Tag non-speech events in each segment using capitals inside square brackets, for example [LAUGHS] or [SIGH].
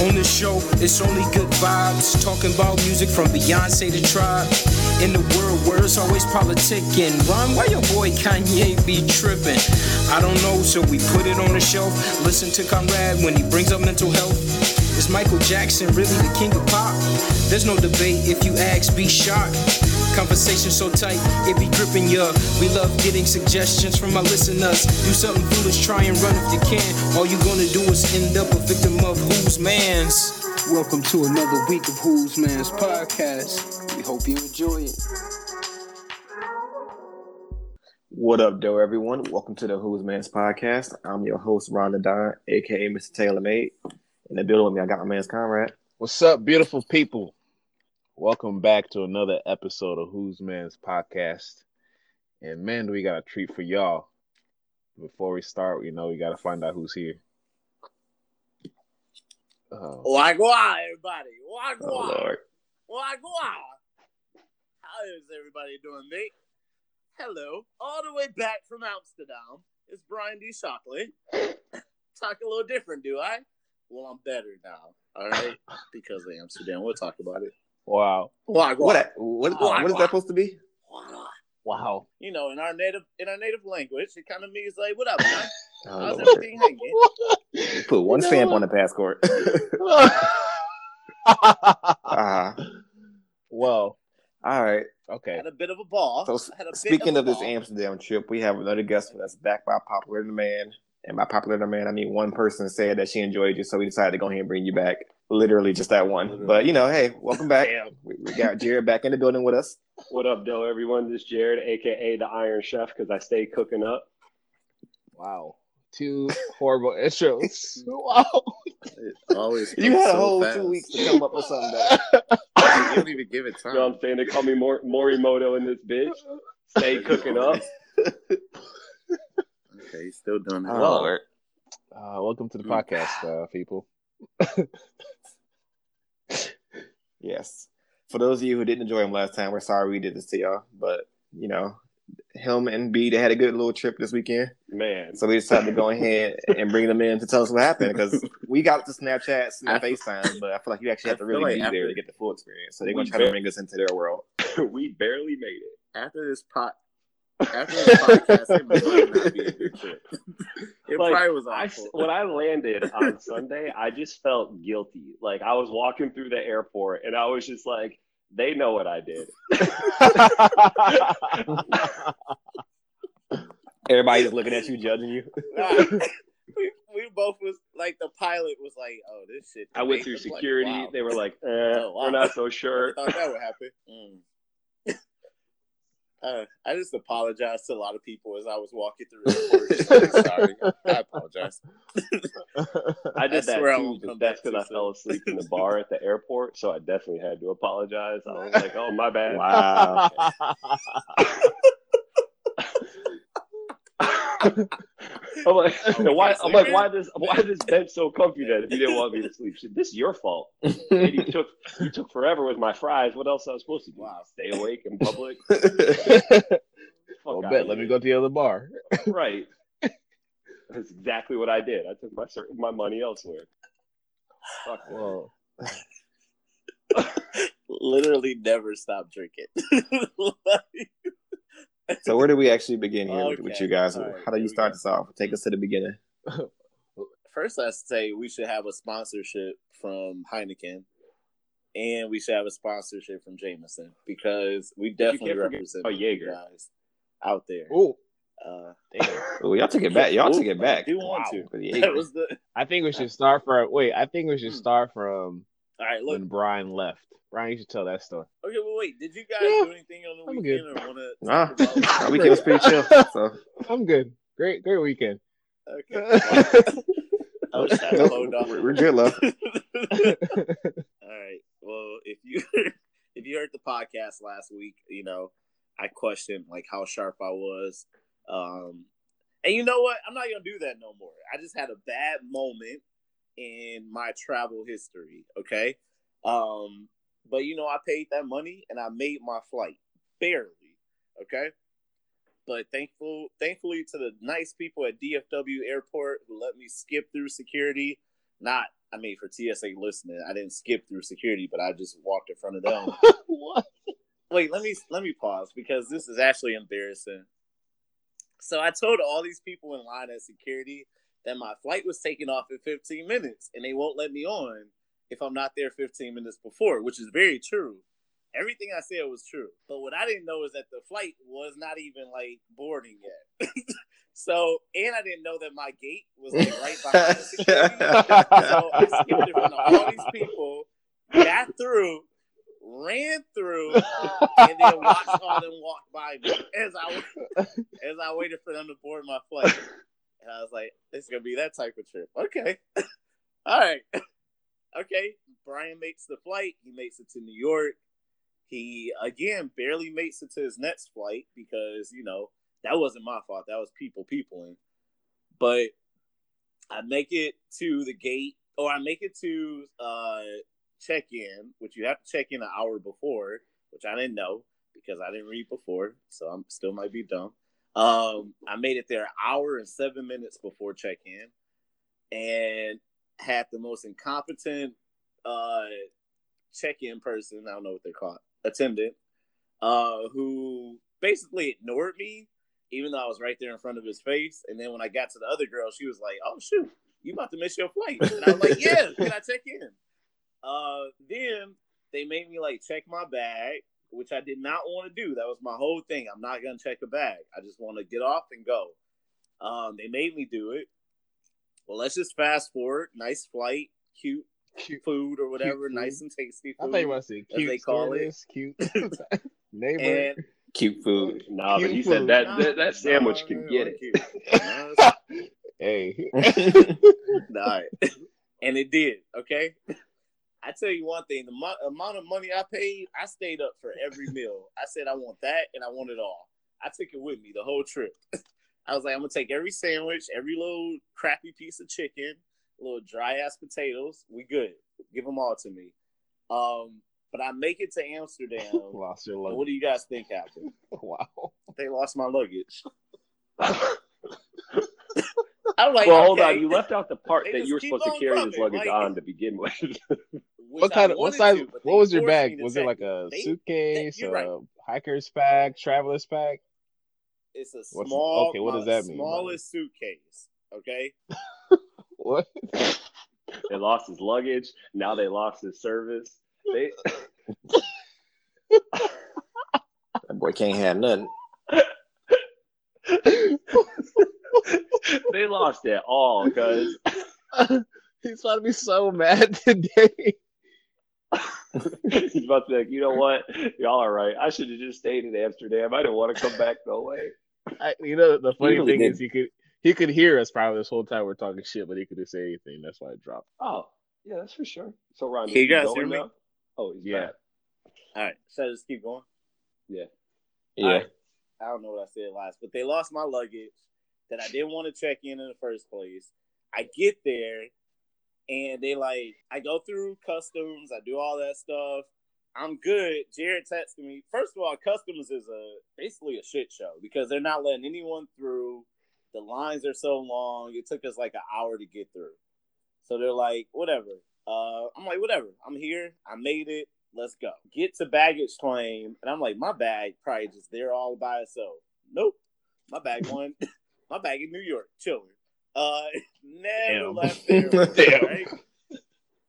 On this show, it's only good vibes. Talking about music from Beyonce to Tribe. In the world where it's always politicking. Ron, why your boy Kanye be tripping? I don't know, so we put it on the shelf. Listen to Conrad when he brings up mental health. Is Michael Jackson really the king of pop? There's no debate if you ask, be shocked. Conversation so tight, it be gripping ya. We love getting suggestions from our listeners. Do something foolish, try and run if you can. All you gonna do is end up a victim of whose man's. Welcome to another week of Whose Man's podcast. We hope you enjoy it. What up, though, everyone? Welcome to the Who's Man's podcast. I'm your host, Rhonda Don, aka Mr. Taylor Made. In the building with me, I got my man's Conrad. What's up, beautiful people? Welcome back to another episode of Who's Man's Podcast. And man, we got a treat for y'all. Before we start, you know, we got to find out who's here. Uh, oh, Wagwan, everybody. Wagwan. Oh, Lord. Wagwan. How is everybody doing, mate? Hello. All the way back from Amsterdam. It's Brian D. Shockley. Talk a little different, do I? Well, I'm better now. All right? [LAUGHS] because of Amsterdam. We'll talk about it. Wow. Wagwan. What, what, what is that supposed to be? Wow. You know, in our native in our native language, it kind of means like, "What up, man? [LAUGHS] Oh, How's everything hanging?" Put one You stamp what? on the passport. [LAUGHS] uh, well, all right. okay. Had a bit of a ball. So, Had a speaking a of this ball. Amsterdam trip, we have another guest that's us back by Popular Demand. And by Popular Demand, I mean one person said that she enjoyed you, so we decided to go ahead and bring you back. Literally just that one. Literally. But, you know, hey, welcome back. We, we got Jared back in the building with us. What up, though, everyone? This is Jared, aka the Iron Chef, because I stay cooking up. Wow. Two horrible intros. [LAUGHS] Wow. Always. You had a whole fast. two weeks to come up with something better. You don't even give it time. You know what I'm saying? They call me Mor- Morimoto in this bitch. Stay [LAUGHS] cooking up. Okay, he's still doing that. Well, Uh, welcome to the podcast, uh, people. [LAUGHS] Yes. For those of you who didn't enjoy him last time, we're sorry we did this to y'all. But, you know, him and B, they had a good little trip this weekend. Man. So we decided to go ahead and bring them in to tell us what happened because [LAUGHS] we got the Snapchats and FaceTime, but I feel like you actually have to really like be there to get the full experience. So they're going to try to bring us into their world. [LAUGHS] we barely made it. after this pot, after this podcast, it might not be a good trip. [LAUGHS] It Like, probably was I, awful. when I [LAUGHS] landed on Sunday, I just felt guilty. Like, I was walking through the airport, and I was just like, they know what I did. [LAUGHS] Everybody's looking at you, judging you. Nah, [LAUGHS] we, we both was like the pilot was like, "Oh, this shit." I went through I'm like, security. wow. They were like, eh, Oh, wow. we're not so Never sure. thought that would happen. Mm. Uh, I just apologized to a lot of people as I was walking through the airport. Like, [LAUGHS] Sorry, I apologize. I did I that swear I too, won't that's because I fell asleep in the bar at the airport, so I definitely had to apologize. I was like, "Oh, my bad." Wow. [LAUGHS] I'm like, [LAUGHS] "No, why? I'm like, why this? Why [LAUGHS] this bench so comfy then? If you didn't want me to sleep, Shit, this is your fault. And you took you took forever with my fries. What else I was supposed to do? Wow. Stay awake in public? [LAUGHS] well, Fuck bet. Let me go to the other bar. Right. That's exactly what I did. I took my my money elsewhere. Fuck. Well, Literally never stop drinking. Like, so where do we actually begin here with, with you guys? all right, How do you start go. this off? Take us to the beginning. [LAUGHS] First, let's say we should have a sponsorship from Heineken, and we should have a sponsorship from Jameson because we definitely represent about you Jaeger. guys out there. oh, Uh, [LAUGHS] Oh, y'all took it back. Y'all took it back. I do want to. [LAUGHS] That was the I think we should start from. Wait, I think we should start from all right. Look, when Brian left. Brian, you should tell that story. okay, well, wait. Did you guys Yeah, do anything on the I'm weekend or want to Nah, talk about? [LAUGHS] our weekend was pretty chill. [LAUGHS] So I'm good. Great, great weekend. Okay. I was trying to Nope, we're, we're good, love. [LAUGHS] All right. Well, if you if you heard the podcast last week, you know I questioned like how sharp I was, um, and you know what? I'm not gonna do that no more. I just had a bad moment in my travel history. Okay, um, but you know I paid that money and I made my flight barely. Okay, but thankful, thankfully to the nice people at DFW Airport who let me skip through security, not I mean, for TSA listening, I didn't skip through security, but I just walked in front of them. [LAUGHS] what? Wait, let me let me pause because this is actually embarrassing. So I told all these people in line at security that my flight was taking off in 15 minutes, and they won't let me on if I'm not there 15 minutes before, which is very true. Everything I said was true, but what I didn't know is that the flight was not even like boarding yet. [LAUGHS] so, and I didn't know that my gate was like right behind the [LAUGHS] security. so I skipped in front of all these people, got through, ran through, and then watched all them walk by me as I as I waited for them to board my flight. And I was like, "This is gonna be that type of trip." Okay, [LAUGHS] all right, [LAUGHS] okay. Brian makes the flight. He makes it to New York. He again barely makes it to his next flight because you know that wasn't my fault. That was people peopling. But I make it to the gate, or I make it to uh, check in, which you have to check in an hour before, which I didn't know because I didn't read before, so I'm still might be dumb. Um, I made it there an hour and seven minutes before check in, and had the most incompetent uh, check in person. I don't know what they're called attendant uh, who basically ignored me, even though I was right there in front of his face. And then when I got to the other girl, she was like, "Oh shoot, you about to miss your flight?" And I was like, "Yeah, can I check in?" Uh, then they made me like check my bag, which I did not want to do. That was my whole thing. I'm not gonna check a bag. I just want to get off and go. Um, they made me do it. Well, let's just fast forward. Nice flight, cute Cute. food or whatever, food. nice and tasty food. I thought you want to say cute. they call it. Cute. [LAUGHS] [LAUGHS] Neighbor. And Cute food. Nah, but Cute he food. said that No, that, that sandwich no, can get it. cute. [LAUGHS] Hey. All right. and it did. Okay. I tell you one thing: the mo- amount of money I paid, I stayed up for every [LAUGHS] meal. I said I want that, and I want it all. I took it with me the whole trip. [LAUGHS] I was like, I'm gonna take every sandwich, every little crappy piece of chicken, little dry ass potatoes. We good. Give them all to me. Um, but I make it to Amsterdam. [LAUGHS] Lost your luggage. what do you guys think happened? Wow. They lost my luggage. I'm like, well, hold on. You left out the [LAUGHS] part that you were supposed to carry his luggage like- on to begin with. [LAUGHS] What kind of what size? to, what was your bag? Was it like a They- suitcase, you're right. a hiker's pack, traveler's pack? It's a What's- small. okay, what does that mean, Smallest suitcase. Okay. [LAUGHS] What? they lost his luggage. Now they lost his service. They That boy can't have nothing. [LAUGHS] they lost it all because [LAUGHS] He's about to be so mad today. he's about to be like, you know what? Y'all are right. I should have just stayed in Amsterdam. I didn't want to come back no way. I, you know, the funny really thing did. is he could he could hear us probably this whole time we're talking shit, but he couldn't say anything. That's why it dropped. Oh, yeah, that's for sure. So Ron, Can you is he guys going hear me? now? Oh, he's Yeah. back. All right. Should I just keep going? Yeah. Alright. I don't know what I said last, but they lost my luggage that I didn't want to check in in the first place. I get there and they like, I go through customs, I do all that stuff. I'm good. Jared texted me. First of all, customs is a basically a shit show because they're not letting anyone through. The lines are so long. It took us like an hour to get through. So they're like, whatever. Uh, I'm like, whatever. I'm here. I made it. Let's go. Get to baggage claim, and I'm like, my bag probably just there all by itself. Nope, my bag one, [LAUGHS] my bag in New York, chilling. Uh, [LAUGHS] never Damn. left there. [LAUGHS] Damn. Right?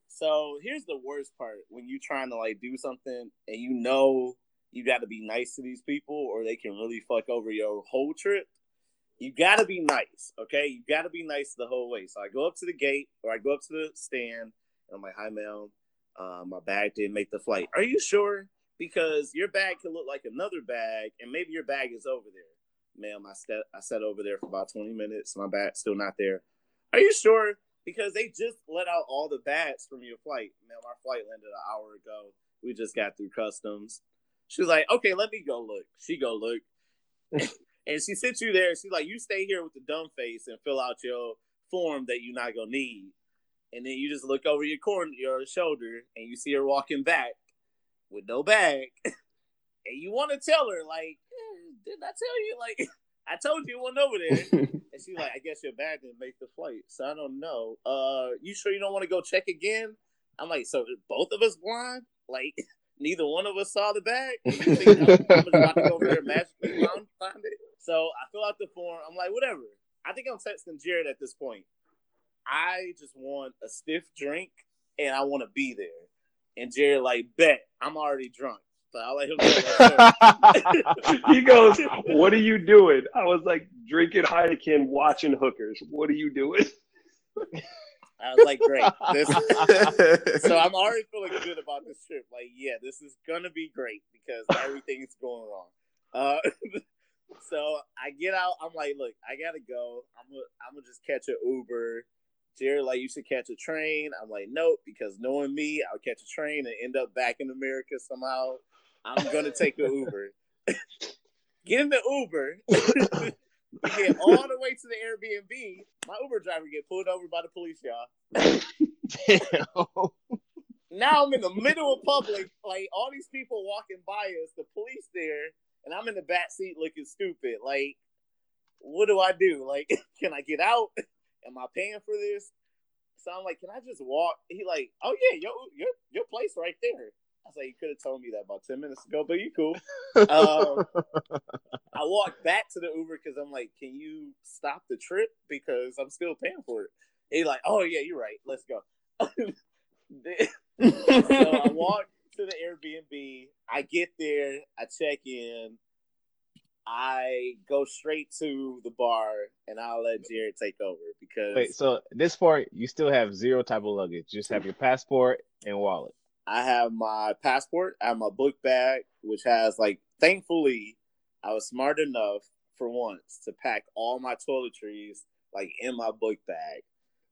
So here's the worst part: when you're trying to like do something and you know you got to be nice to these people, or they can really fuck over your whole trip. You got to be nice, okay? You got to be nice the whole way. So I go up to the gate, or I go up to the stand, and I'm like, "Hi, ma'am. Uh, my bag didn't make the flight. Are you sure? Because your bag could look like another bag, and maybe your bag is over there. Ma'am, I sat I sat over there for about 20 minutes. My bag's still not there. Are you sure? Because they just let out all the bats from your flight. Ma'am, our flight landed an hour ago. We just got through customs. She was like, okay, let me go look. She go look. [LAUGHS] and she sits you there. She's like, you stay here with the dumb face and fill out your form that you're not gonna need. And then you just look over your corner, your shoulder, and you see her walking back with no bag. [LAUGHS] and you want to tell her, like, didn't I tell you? Like, [LAUGHS] I told you it wasn't over there. [LAUGHS] and she's like, I guess your bag didn't make the flight. So I don't know. Uh, you sure you don't want to go check again? I'm like, so both of us blind? Like, [LAUGHS] neither one of us saw the bag? You think I'm, I'm about to go over there magically find, find it? So I fill out the form. I'm like, whatever. I think I'm texting Jared at this point. I just want a stiff drink and I want to be there. And Jared like, bet I'm already drunk. So I let him. [LAUGHS] he goes, "What are you doing?" I was like, "Drinking Heineken, watching hookers. What are you doing?" I was like, "Great." This... [LAUGHS] so I'm already feeling good about this trip. Like, yeah, this is gonna be great because everything's going wrong. Uh, [LAUGHS] so I get out. I'm like, "Look, I gotta go. I'm gonna, I'm gonna just catch an Uber." Jared like, "You should catch a train." I'm like, "Nope," because knowing me, I'll catch a train and end up back in America somehow. I'm gonna take the Uber. [LAUGHS] get in the Uber. [LAUGHS] we get all the way to the Airbnb. My Uber driver get pulled over by the police, y'all. Damn. Now I'm in the middle of public, like all these people walking by us, the police there, and I'm in the back seat looking stupid. Like, what do I do? Like, [LAUGHS] can I get out? Am I paying for this? So I'm like, can I just walk? He like, oh yeah, your your your place right there. I was like, you could have told me that about ten minutes ago, but you cool. [LAUGHS] um, I walked back to the Uber because I'm like, can you stop the trip because I'm still paying for it? He's like, oh yeah, you're right. Let's go. [LAUGHS] so I [LAUGHS] walk to the Airbnb. I get there. I check in. I go straight to the bar and I'll let Jared take over because wait. So this part you still have zero type of luggage. Just have your passport and wallet. I have my passport. I have my book bag, which has like. Thankfully, I was smart enough for once to pack all my toiletries like in my book bag.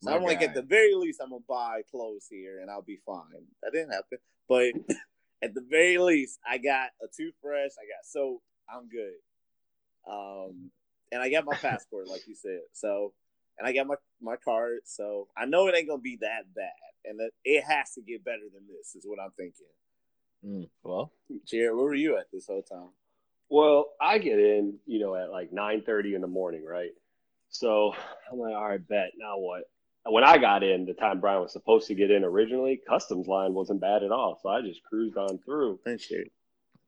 So my I'm like, at the very least, I'm gonna buy clothes here and I'll be fine. That didn't happen, but [LAUGHS] at the very least, I got a toothbrush. I got soap. I'm good. Um, and I got my passport, like you said. So, and I got my my card. So I know it ain't gonna be that bad, and that it has to get better than this. Is what I'm thinking. Mm, well, Jared, where were you at this whole time? Well, I get in, you know, at like nine thirty in the morning, right? So I'm like, all right, bet. Now what? When I got in, the time Brian was supposed to get in originally, customs line wasn't bad at all. So I just cruised on through. Thanks, Jared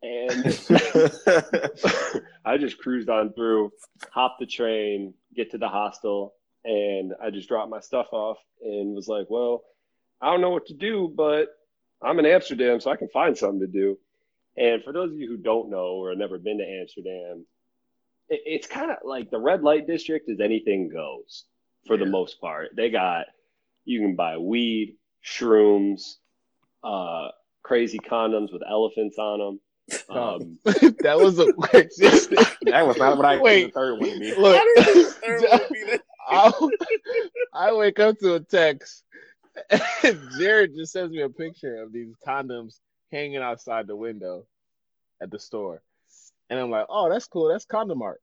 and [LAUGHS] [LAUGHS] I just cruised on through, hop the train, get to the hostel, and I just dropped my stuff off and was like, "Well, I don't know what to do, but I'm in Amsterdam, so I can find something to do." And for those of you who don't know or have never been to Amsterdam, it, it's kind of like the red light district is anything goes for yeah. the most part. They got you can buy weed, shrooms, uh, crazy condoms with elephants on them [LAUGHS] um, [LAUGHS] that was a [LAUGHS] that was not what I wait. The third one. Look, I, I wake up to a text. [LAUGHS] Jared just sends me a picture of these condoms hanging outside the window at the store, and I'm like, "Oh, that's cool. That's condom art."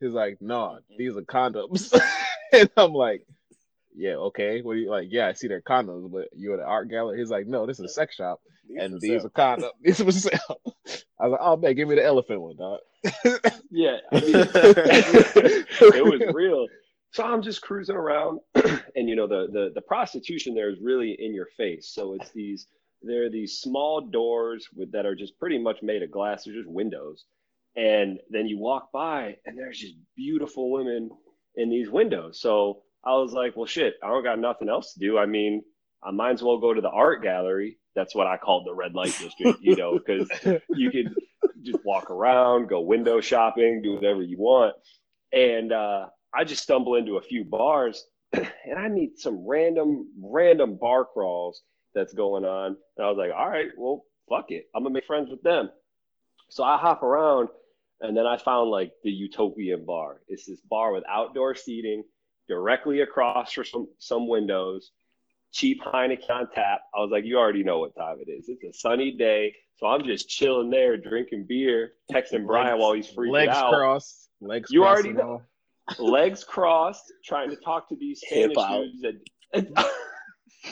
He's like, "No, these are condoms," [LAUGHS] and I'm like, "Yeah, okay. What do you like? Yeah, I see they're condoms, but you at an art gallery?" He's like, "No, this is a sex shop." These and these sale. are condoms. [LAUGHS] these for sale. I was like, oh man, give me the elephant one, dog. yeah, I mean, it was real. So I'm just cruising around, [CLEARS THROAT] and you know the the the prostitution there is really in your face. So it's these there are these small doors with that are just pretty much made of glass. They're just windows, and then you walk by, and there's just beautiful women in these windows. So I was like, well, shit, I don't got nothing else to do. I mean, I might as well go to the art gallery that's what I called the red light district, you know, because [LAUGHS] you could just walk around, go window shopping, do whatever you want. And uh, I just stumble into a few bars [CLEARS THROAT] and I meet some random, random bar crawls that's going on. And I was like, all right, well, fuck it. I'm going to make friends with them. So I hop around and then I found like the Utopian bar. It's this bar with outdoor seating directly across from some, some windows cheap Heineken on tap. I was like, you already know what time it is. It's a sunny day. So I'm just chilling there, drinking beer, texting Brian legs, while he's freaking legs out. Crossed, legs you already know. Legs crossed, trying to talk to these Spanish dudes that, [LAUGHS]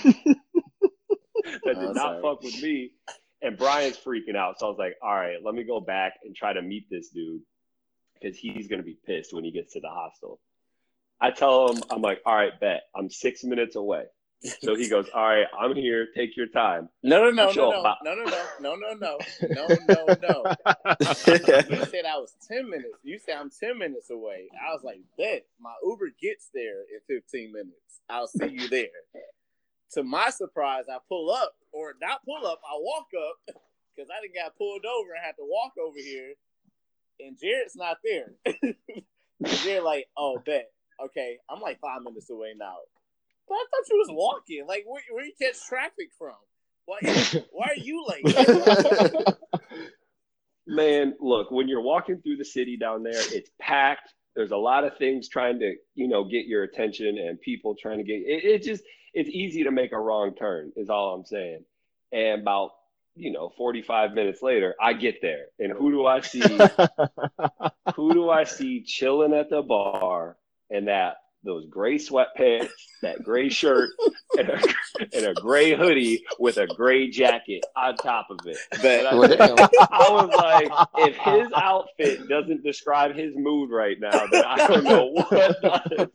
that did oh, not sorry. fuck with me. And Brian's freaking out. So I was like, all right, let me go back and try to meet this dude because he's going to be pissed when he gets to the hostel. I tell him, I'm like, all right, bet. I'm six minutes away. So he goes, all right, I'm here. Take your time. No, no, no, no, no, no, no, no, no, no, no, no. [LAUGHS] You said I was ten minutes. You said I'm ten minutes away. I was like, bet my Uber gets there in fifteen minutes. I'll see you there. To my surprise, I pull up, or not pull up. I walk up because I didn't got pulled over and had to walk over here, and Jared's not there. [LAUGHS] Jared like, oh, bet. Okay, I'm like five minutes away now. But I thought you was walking. Like, where, where you catch traffic from? Why, [LAUGHS] why are you late? [LAUGHS] Man, look, when you're walking through the city down there, it's packed. There's a lot of things trying to, you know, get your attention and people trying to get it, it just it's easy to make a wrong turn, is all I'm saying. And about, you know, 45 minutes later, I get there. And who do I see? [LAUGHS] who do I see chilling at the bar and that those gray sweatpants, that gray shirt, [LAUGHS] and a, and a gray hoodie with a gray jacket on top of it. Bet. And Well, I. I was like, if his outfit doesn't describe his mood right now, then I don't know what does.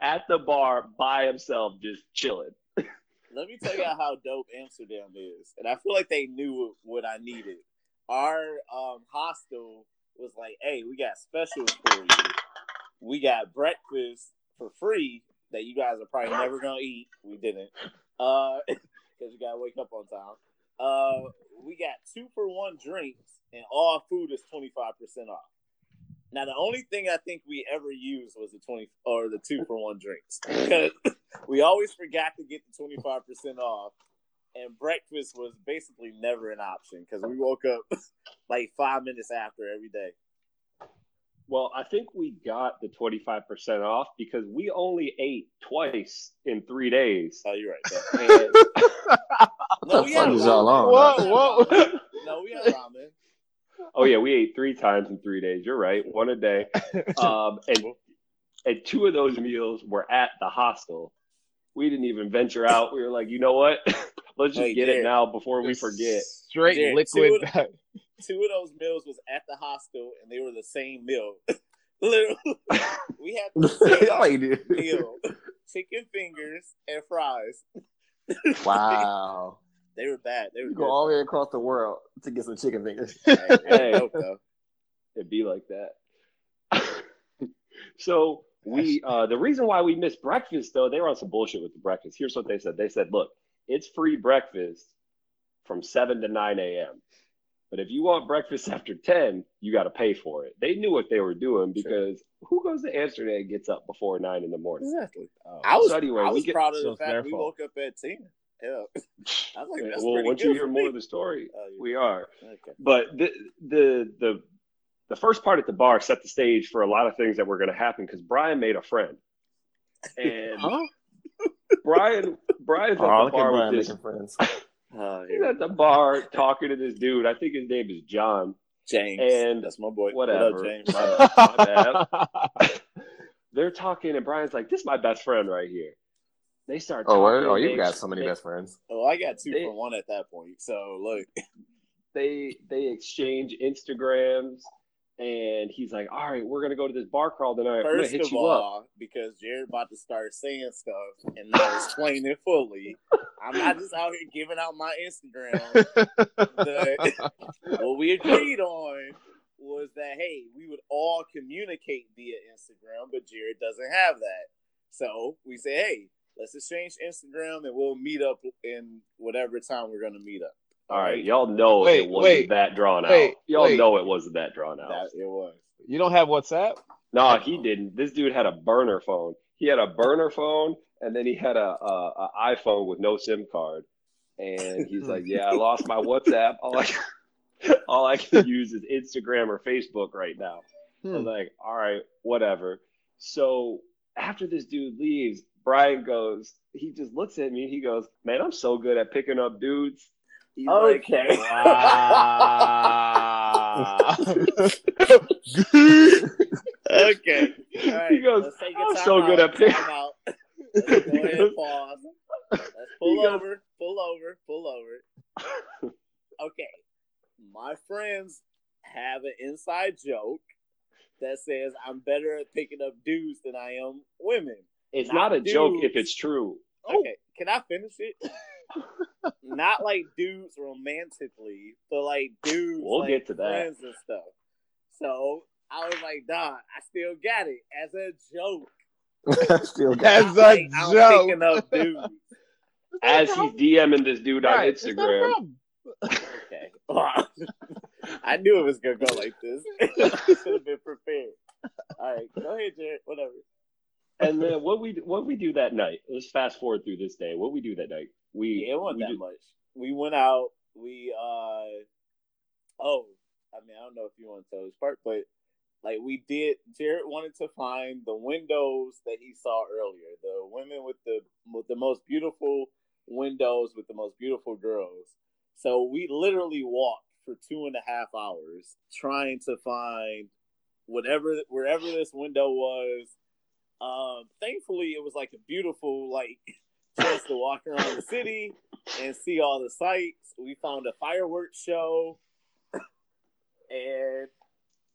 At the bar by himself, just chilling. Let me tell you how dope Amsterdam is, and I feel like they knew what I needed. Our um, hostel was like, "Hey, we got specials for you. We got breakfast for free that you guys are probably never gonna eat. We didn't, uh, [LAUGHS] because you gotta wake up on time. Uh, we got two for one drinks, and all food is twenty five percent off. Now, the only thing I think we ever used was the twenty or the two for one drinks because [LAUGHS] we always forgot to get the twenty five percent off, and breakfast was basically never an option because we woke up [LAUGHS] like five minutes after every day. Well, I think we got the 25% off because we only ate twice in three days. Oh, you're right. And [LAUGHS] No, the we fuck had is y'all ramen. on? Whoa, whoa. [LAUGHS] No, we had ramen. oh yeah, we ate three times in three days. You're right, one a day. Um, and and two of those meals were at the hostel. We didn't even venture out. We were like, you know what? Let's just Hey, get Derek. it now before we forget. Straight Jared, liquid. two [LAUGHS] Two of those meals was at the hostel, and they were the same meal. [LAUGHS] Literally, we had the [LAUGHS] same Y'all meal: chicken fingers and fries. Wow. They were bad. They were You go all the way across the world to get some chicken fingers. Hey, they were Hey. dope, though. It'd be like that. so we uh the reason why we missed breakfast though, they were on some bullshit with the breakfast. Here's what they said. They said, look, it's free breakfast from seven to nine AM. But if you want breakfast [LAUGHS] after 10, you got to pay for it. They knew what they were doing because who goes to Amsterdam and gets up before nine in the morning? Exactly. Oh. I was, So anyway, I we was get- proud of so the fact we fault. woke up at ten. Yeah, [LAUGHS] I was like, that's well, once you hear more me. of the story, Oh, yeah. we are. Okay. But the the the the first part at the bar set the stage for a lot of things that were going to happen because Brian made a friend, [LAUGHS] and Huh? Brian Brian's at Oh, the look at bar with this. friends. Oh, [LAUGHS] He's at the bar talking to this dude. I think his name is John. James, And that's my boy. whatever. What up, James? My [LAUGHS] bad. [LAUGHS] They're talking, and Brian's like, "This is my best friend right here." They start. Oh, talking, word? oh, they- you got so many they- best friends. Oh, I got two They- for one at that point. So look, they they exchange Instagrams, and he's like, "All right, we're gonna go to this bar crawl tonight. I'm gonna first hit of you all, because Jared about to start saying stuff and not [LAUGHS] explaining it fully, I'm not just out here giving out my Instagram. [LAUGHS] The- what we agreed on was that hey, we would all communicate via Instagram, but Jared doesn't have that. So we say, hey, let's exchange Instagram and we'll meet up in whatever time we're gonna meet up. All right, y'all know Wait, it wasn't wait, that drawn wait, out. Y'all know it wasn't that drawn out. That it was. you don't have WhatsApp? No, he didn't. This dude had a burner phone. He had a burner phone, and then he had a, a, a iPhone with no SIM card. And he's like, "Yeah, I lost my WhatsApp. All I [LAUGHS] all I can [LAUGHS] use is Instagram or Facebook right now." Hmm. like, "All right, whatever." So after this dude leaves, Brian goes. He just looks at me. He goes, "Man, I'm so good at picking up dudes." He's like, Okay. Wow. [LAUGHS] okay. All right. He goes, let's take a "I'm time so out, good at pick- time out. Let's go ahead and pause. Let's pull goes- over, pull over, pull over. Okay. My friends have an inside joke that says I'm better at picking up dudes than I am women. It's Not not, a joke if it's true. Okay, can I finish it? Not like dudes romantically, but like dudes. We'll like get to that. And stuff. So I was like, "Dog, I still got it as a joke." [LAUGHS] Still got That's Not a like I'm joke. picking up [LAUGHS] dudes. As he's DMing this dude on Right, it's no Instagram. problem. Okay. [LAUGHS] I knew it was gonna go like this. I should have been prepared. All right, go ahead, Jared. Whatever. And then what we what we do that night? Let's fast forward through this day. What we do that night? We Yeah, it wasn't we that much. We went out. We uh oh, I mean, I don't know if you want to tell this part, but like we did. Jared wanted to find the windows that he saw earlier. The women with the with the most beautiful windows with the most beautiful girls. So we literally walked for two and a half hours trying to find whatever wherever this window was. Um, thankfully, it was like a beautiful like chance to walk around the city and see all the sights. We found a fireworks show, and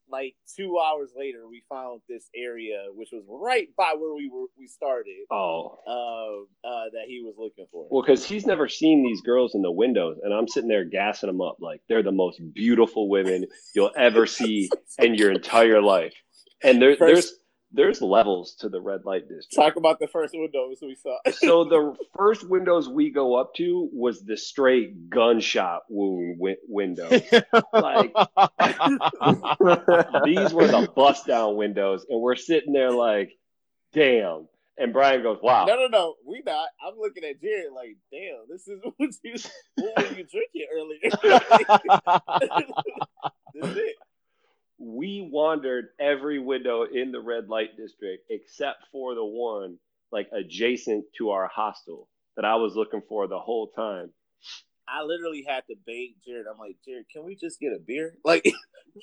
like two hours later, we found this area which was right by where we were we started. Oh, Um, uh, that he was looking for. well, because he's never seen these girls in the windows, and I'm sitting there gassing them up like they're the most beautiful women you'll ever see in your entire life. And there, First- there's there's levels to the red light district. Talk about the first windows we saw. [LAUGHS] so the [LAUGHS] first windows we go up to was the straight gunshot wound wi- window. Like [LAUGHS] these were the bust down windows, and we're sitting there like, damn. And Brian goes, "Wow, No, no, no, we not. I'm looking at Jared like, damn, this is what you what were you drinking earlier? this is it. We wandered every window in the red light district except for the one like adjacent to our hostel that I was looking for the whole time. I literally had to beg Jared. I'm like, Jared, can we just get a beer? [LAUGHS] Like,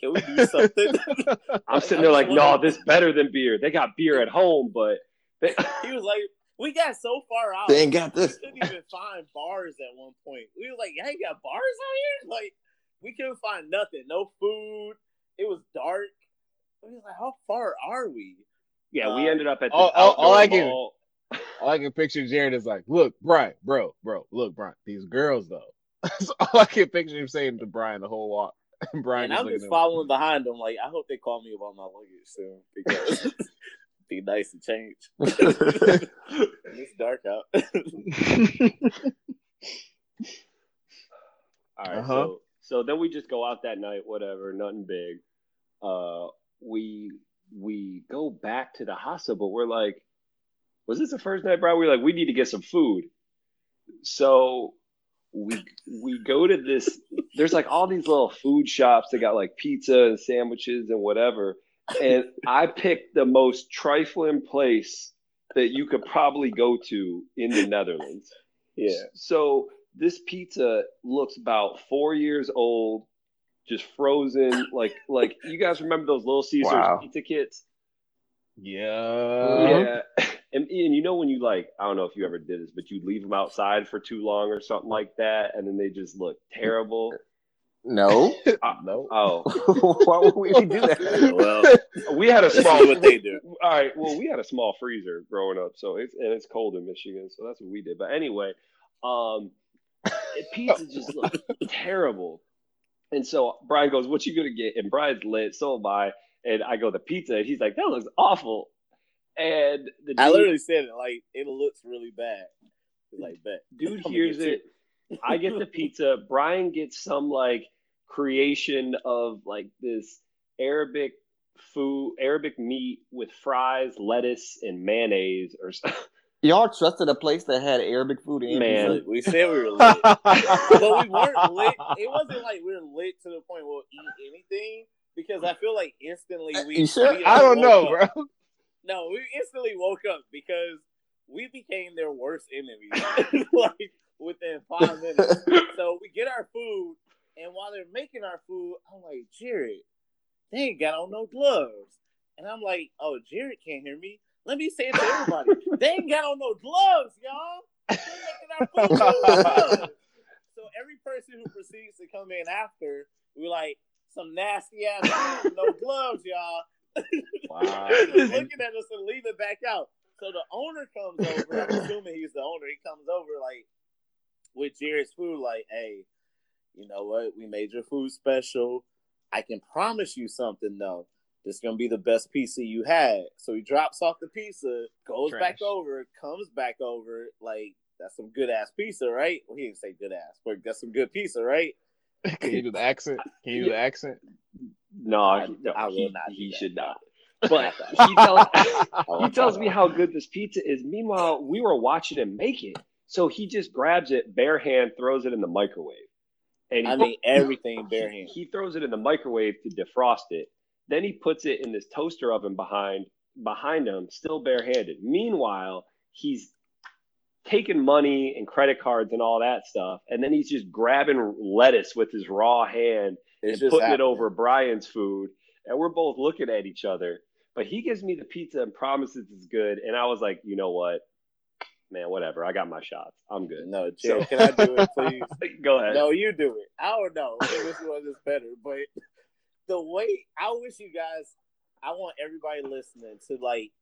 can we do something? [LAUGHS] [LAUGHS] I'm sitting there like, no, this better than beer. They got beer at home, but they, he was like, we got so far out. They ain't got we this. couldn't even find bars at one point. We were like, "Yeah, you got bars out here?" Like, we couldn't find nothing. No food. It was dark. We was like, "How far are we?" yeah, we Uh, ended up at the all- all- all I can- mall. [LAUGHS] All I can picture Jared is like, look, Brian, bro, bro, look, Brian, these girls though. [LAUGHS] That's all I can picture him saying to Brian the whole walk. [LAUGHS] And Brian and I'm just at him. following behind them. Like, I hope they call me about my luggage soon because be nice to change. it's dark out. All right, Uh-huh. so so then we just go out that night, whatever, nothing big. Uh, we we go back to the hostel, but we're like, was this the first night, Brian? We are like, we need to get some food. So we we go to this. There's like all these little food shops that got like pizza and sandwiches and whatever. And I picked the most trifling place that you could probably go to in the Netherlands. yeah. So this pizza looks about four years old, just frozen. Like like you guys remember those Little Caesars Wow. pizza kits? Yeah. Yeah. [LAUGHS] And Ian, you know when you like, I don't know if you ever did this, but you leave them outside for too long or something like that, and then they just look terrible. No. [LAUGHS] no. Oh, [LAUGHS] Why would we do that? Well, we had a small. what they do. All right. Well, we had a small freezer growing up, so it's and it's cold in Michigan, so that's what we did. But anyway, um, it- pizza just looked terrible. And so Brian goes, "What you gonna get?" And Brian's lit, so am I. And I go, "The pizza." And he's like, "That looks awful." And the I literally said it like it looks really bad. Like dude hears get it. I get the pizza. [LAUGHS] Brian gets some like creation of like this Arabic food, Arabic meat with fries, lettuce, and mayonnaise or something. Y'all trusted a place that had Arabic food and Man. pizza? We said we were lit, [LAUGHS] but we weren't lit. It wasn't like we were lit to the point we'll eat anything because I feel like instantly uh, we. You sure? we, uh, I don't know, up. bro. No, we instantly woke up because we became their worst enemy. [LAUGHS] [LAUGHS] like within five minutes. So we get our food, and while they're making our food, I'm like, Jared, they ain't got on no gloves. And I'm like, oh, Jared can't hear me. Let me say it to everybody. they ain't got on no gloves, y'all. They're making our food with [LAUGHS] no gloves. So every person who proceeds to come in after, we're like, some nasty ass no [LAUGHS] gloves, y'all. Wow. [LAUGHS] looking at us and leaving back out. So the owner comes over. I'm assuming he's the owner. He comes over like with Jared's food, like, hey, you know what? We made your food special. I can promise you something though. This is gonna be the best pizza you had. So he drops off the pizza, goes Trash. back over, comes back over, like that's some good ass pizza, right? Well, he didn't say good ass, but that's some good pizza, right? [LAUGHS] Can you do the accent? Can you do the accent? No, I- he, no, [LAUGHS] I will he, not he that. should not. Not But he tells he tells me how good this pizza is. Meanwhile, we were watching him make it. So he just grabs it bare hand, throws it in the microwave. And he, I mean everything bare hand. he throws it in the microwave to defrost it. Then he puts it in this toaster oven behind behind him, still barehanded. Meanwhile, he's taking money and credit cards and all that stuff, and then he's just grabbing lettuce with his raw hand It's and putting it over Brian's food, and we're both looking at each other. But he gives me the pizza and promises it's good, and I was like, you know what, man, whatever. I got my shots. I'm good. No, Jared, can I do it, [LAUGHS] please? Go ahead. No, you do it. I don't know This one is better, but the way I wish you guys, I want everybody listening to like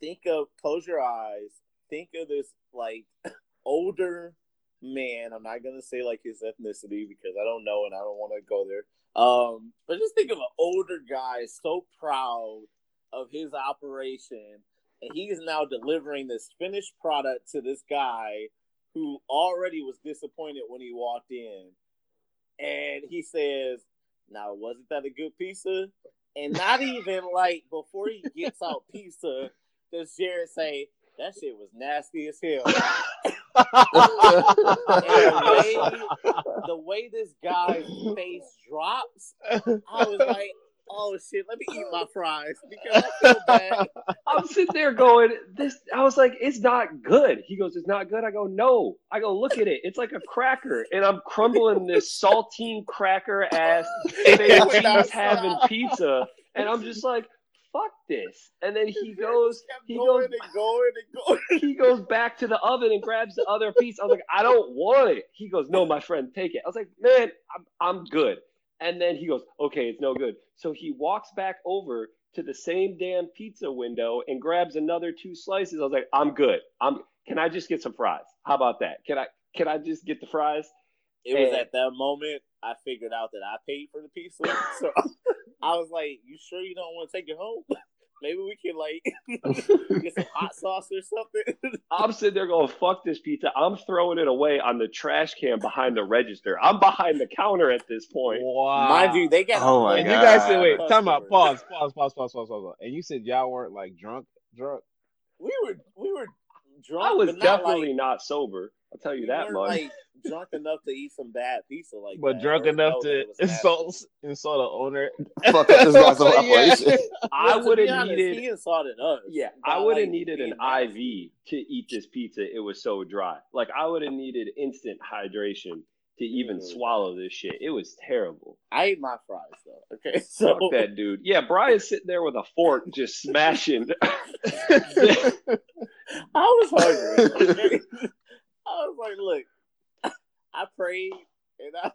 think of, close your eyes, think of this like [LAUGHS] older man. I'm not gonna say like his ethnicity because I don't know and I don't want to go there. Um, but just think of an older guy so proud of his operation, and he is now delivering this finished product to this guy who already was disappointed when he walked in. And he says, Now, wasn't that a good pizza? And not even like before he gets [LAUGHS] out pizza, does Jared say, That shit was nasty as hell. [LAUGHS] And the way, the way this guy's face drops, I was like, Oh shit, let me eat my [LAUGHS] fries because I feel bad. [LAUGHS] I'm sitting there going, this. I was like, it's not good. He goes, it's not good. I go, no. I go, look at it. It's like a cracker, and I'm crumbling this [LAUGHS] saltine cracker ass cheese having pizza, and I'm just like, fuck this. And then he goes, he goes, and going and going. he goes back to the oven and grabs the other piece. I was like, I don't want it. He goes, No, my friend, take it. I was like, Man, I'm, I'm good. And then he goes, Okay, it's no good. So he walks back over to the same damn pizza window and grabs another two slices. I was like, I'm good. I'm. Can I just get some fries? How about that? Can I? Can I just get the fries? It was at that moment I figured out that I paid for the pizza. [LAUGHS] So I was like, You sure you don't want to take it home? [LAUGHS] Maybe we can like [LAUGHS] get some hot sauce or something. [LAUGHS] I'm sitting there going, fuck this pizza. I'm throwing it away on the trash can behind the register. I'm behind the counter at this point. Wow. Mind you, they got Oh my and you guys said, wait, time out, Customers. pause, pause, pause, pause, pause, pause. And you said y'all weren't like drunk, drunk. we were we were drunk. I was but not definitely like, not sober. I'll tell you we that much. like drunk enough to eat some bad pizza like but that, drunk enough to it was insult insult the owner. [LAUGHS] Fuck up this guy's whole Yeah. operation. [LAUGHS] I would be have honest, needed. He insulted us. Yeah, I would have like, needed an being nasty. IV to eat this pizza. It was so dry. Like I would have needed instant hydration to even Mhm. swallow this shit. It was terrible. I ate my fries though. Okay, [LAUGHS] so Fuck that dude. Yeah, Brian's sitting there with a fork just smashing. I was hungry. I was like, look, [LAUGHS] I prayed and I,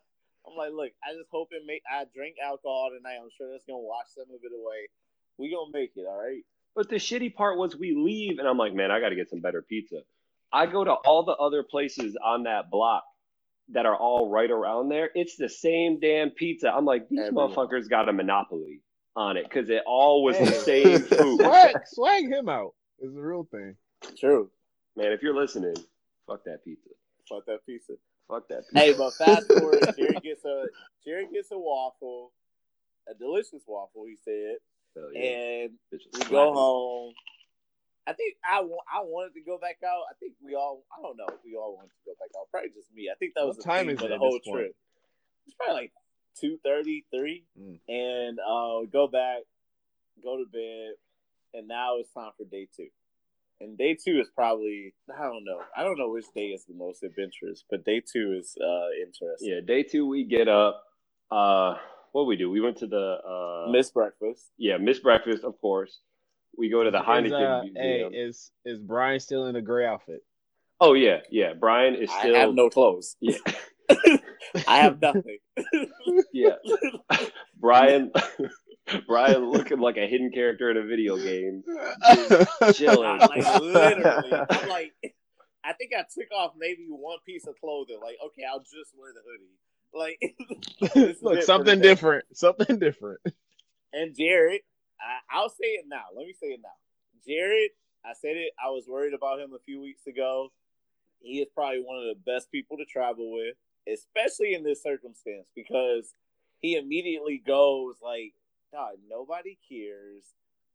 I'm like, look, I just hope it make. I drink alcohol tonight. I'm sure that's gonna wash some of it away. We gonna make it, all right. But the shitty part was we leave, and I'm like, man, I got to get some better pizza. I go to all the other places on that block that are all right around there. It's the same damn pizza. I'm like, these Everyone. motherfuckers got a monopoly on it because it all was the same [LAUGHS] food. swag, swag him out. Is the real thing. True. Man, if you're listening, fuck that pizza. Fuck that pizza. Fuck that pizza. Hey, but fast forward, [LAUGHS] Jerry gets a Jerry gets a waffle, a delicious waffle. He said, Hell yeah. and Bitch was we go home. I think I, I wanted to go back out. I think we all I don't know. If we all wanted to go back out. Probably just me. I think that was What the time is for the whole this point? trip. It's probably like two thirty three, Mm. and uh, go back, go to bed, and now it's time for day two. And day two is probably I don't know. I don't know which day is the most adventurous, but day two is uh interesting. Yeah, day two we get up. Uh, what we do? We went to the uh, Miss breakfast. yeah, Miss Breakfast, of course. We go to the Is, Heineken uh, Museum. hey, is is Brian still in the gray outfit? oh yeah, yeah. Brian is still I have no clothes. yeah, [LAUGHS] [LAUGHS] I have nothing. yeah. [LAUGHS] Brian, [LAUGHS] Brian looking like a hidden character in a video game. [LAUGHS] Chilling. like literally, I'm [LAUGHS] like, I think I took off maybe one piece of clothing. Like, okay, I'll just wear the hoodie. Like, Look, something different. Something different. And Jared, I, I'll say it now. Let me say it now. Jared, I said it. I was worried about him a few weeks ago. He is probably one of the best people to travel with, especially in this circumstance, because he immediately goes like, "God, nobody cares.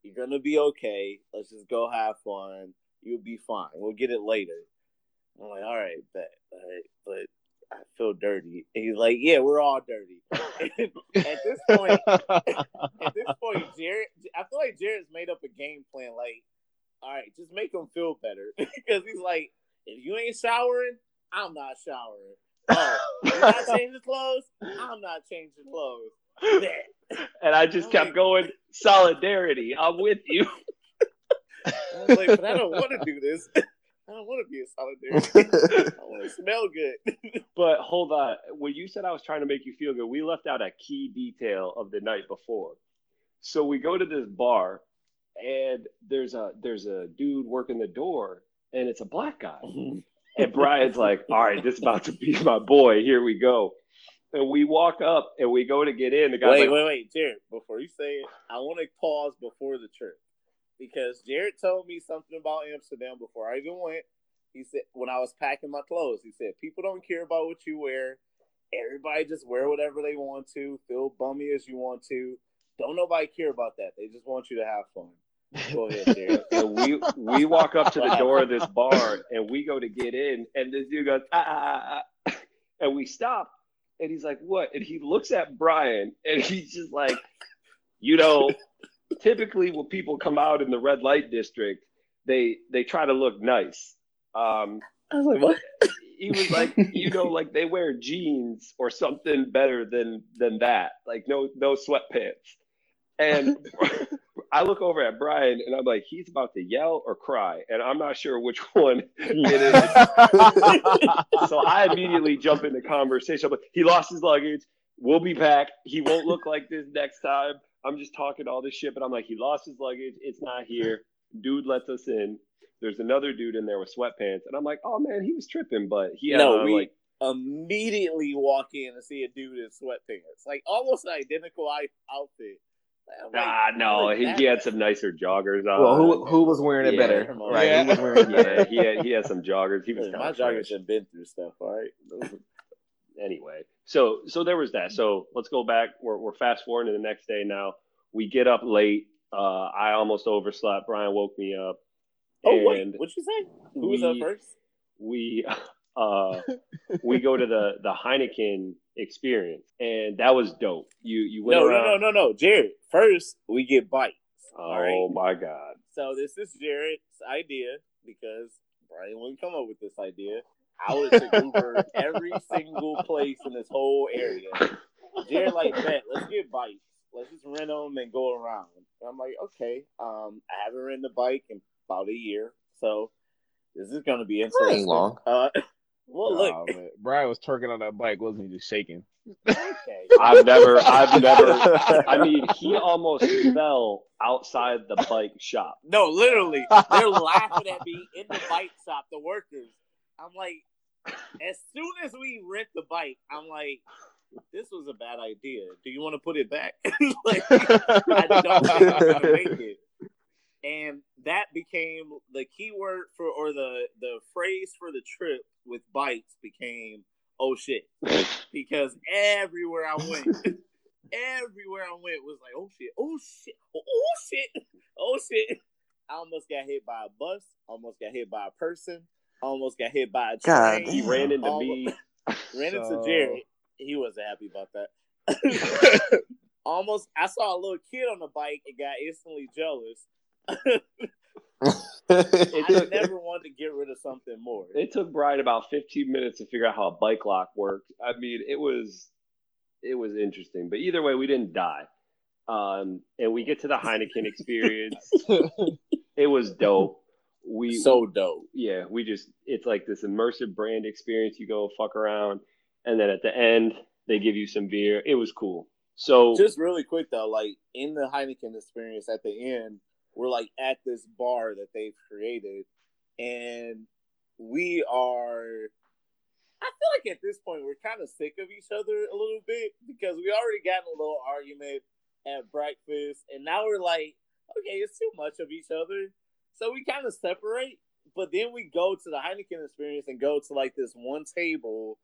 You're gonna be okay. Let's just go have fun. You'll be fine. We'll get it later." I'm like, "All right, bet, but, but I feel dirty." And he's like, "Yeah, we're all dirty." [LAUGHS] [LAUGHS] At this point, [LAUGHS] at this point, Jared, I feel like Jared's made up a game plan. Like, all right, just make him feel better because he's like, if you ain't showering, I'm not showering. Oh, you're not changing clothes? I'm not changing clothes. Bet. And I just kept going, solidarity. I'm with you. I was like, but I don't want to do this. [LAUGHS] I don't want to be a solidarity. I want to smell good. [LAUGHS] But hold on. When you said I was trying to make you feel good, we left out a key detail of the night before. So we go to this bar and there's a there's a dude working the door and it's a black guy. [LAUGHS] And Brian's like, all right, this is about to be my boy. Here we go. And we walk up and we go to get in. The guy's wait, like, wait, wait, Jared. Before you say it, I want to pause before the trip because Jared told me something about Amsterdam before I even went. He said when I was packing my clothes, he said people don't care about what you wear. Everybody just wear whatever they want to, feel bummy as you want to. Don't nobody care about that. They just want you to have fun. [LAUGHS] Go ahead, Jared. [LAUGHS] and we we walk up to the door of this bar and we go to get in and this dude goes ah, ah, ah, ah. [LAUGHS] and we stop and he's like what? And he looks at brian and [LAUGHS] he's just like you know typically when people come out in the red light district they they try to look nice. Um I was like, what? he was like you know [LAUGHS] like they wear jeans or something better than than that like no no sweatpants. And [LAUGHS] I look over at Brian and I'm like, he's about to yell or cry, and I'm not sure which [LAUGHS] one it is. [LAUGHS] so I immediately jump into conversation. I'm like, he lost his luggage. We'll be back. He won't look like this next time. I'm just talking all this shit, but I'm like, he lost his luggage. It's not here. Dude lets us in. There's another dude in there with sweatpants, and I'm like, oh man, he was tripping, but he had No, we- like Immediately walk in and see a dude in sweatpants, like almost an identical outfit. I'm like, ah no, like he, he had some nicer joggers on. well, who who was wearing it Yeah, better? come. Right? Yeah. Who was wearing it yeah, [LAUGHS] he had he had some joggers. He was Hey, my fresh. joggers have been through stuff. All right. [LAUGHS] anyway, so so there was that. So let's go back. We're we're fast forwarding to the next day now. We get up late. Uh, I almost overslept. Brian woke me up. Oh and wait, what'd you say? Who was up first? we [LAUGHS] uh [LAUGHS] we go to the the Heineken experience, and that was dope. You you went No, no, around. no, no, no, Jared. First, we get bites. Oh All right. my god! So this is Jared's idea because Brian wouldn't come up with this idea. I would have took Uber [LAUGHS] every single place in this whole area. Jared like, bet, let's get bikes. Let's just rent them and go around. And I'm like, okay. Um, I haven't ridden a bike in about a year, so this is gonna be interesting. long. Uh, [LAUGHS] well, look, Aw, man. Brian was twerking on that bike, wasn't he? Just shaking. okay. [LAUGHS] I've never, I've never. I [LAUGHS] mean, he almost fell outside the bike shop. No, literally, they're [LAUGHS] laughing at me in the bike shop. The workers. I'm like, as soon as we rent the bike, I'm like, this was a bad idea. Do you want to put it back? like, I don't think I'm gonna make it. And that became the keyword for, or the the phrase for the trip with bikes became, oh shit, [LAUGHS] because everywhere I went. [LAUGHS] Everywhere I went was like, oh shit, oh shit, oh shit, oh shit. I almost got hit by a bus. Almost got hit by a person. Almost got hit by a God train. He ran into Almost- me. [LAUGHS] Ran into So- Jared. He wasn't happy about that. Almost, I saw a little kid on the bike and got instantly jealous. [LAUGHS] I never wanted to get rid of something more. It took Brian about 15 minutes to figure out how a bike lock worked. I mean, it was it was interesting, but either way, we didn't die. Um, and we get to the Heineken [LAUGHS] experience. it was dope. We so dope. yeah, we just it's like this immersive brand experience. You go fuck around, and then at the end they give you some beer. It was cool. So Just really quick though, like in the Heineken experience at the end, we're like at this bar that they've created, and we are. I feel like at this point we're kind of sick of each other a little bit because we already got a little argument at breakfast, and now we're like, okay, it's too much of each other, so we kind of separate. But then we go to the Heineken experience and go to like this one table,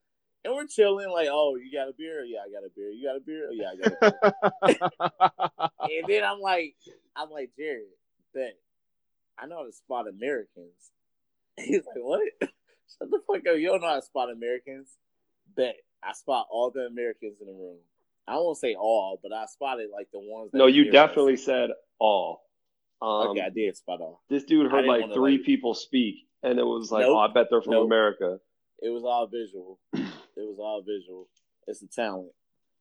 and we're chilling. Like, oh, you got a beer? Yeah, I got a beer. You got a beer? Oh, yeah, I got a beer. [LAUGHS] and then I'm like, I'm like, Jared, bet I know how to spot Americans. [LAUGHS] He's like, what? Shut the fuck up. You don't know how to spot Americans? Bet. I spot all the Americans in the room. I won't say all, but I spotted like the ones that no, you near us. definitely said all. Um, okay, I did spot all. This dude heard like three like- people speak, and it was like, Nope. oh, I bet they're from Nope. America. It was all visual. It was all visual. It's a talent.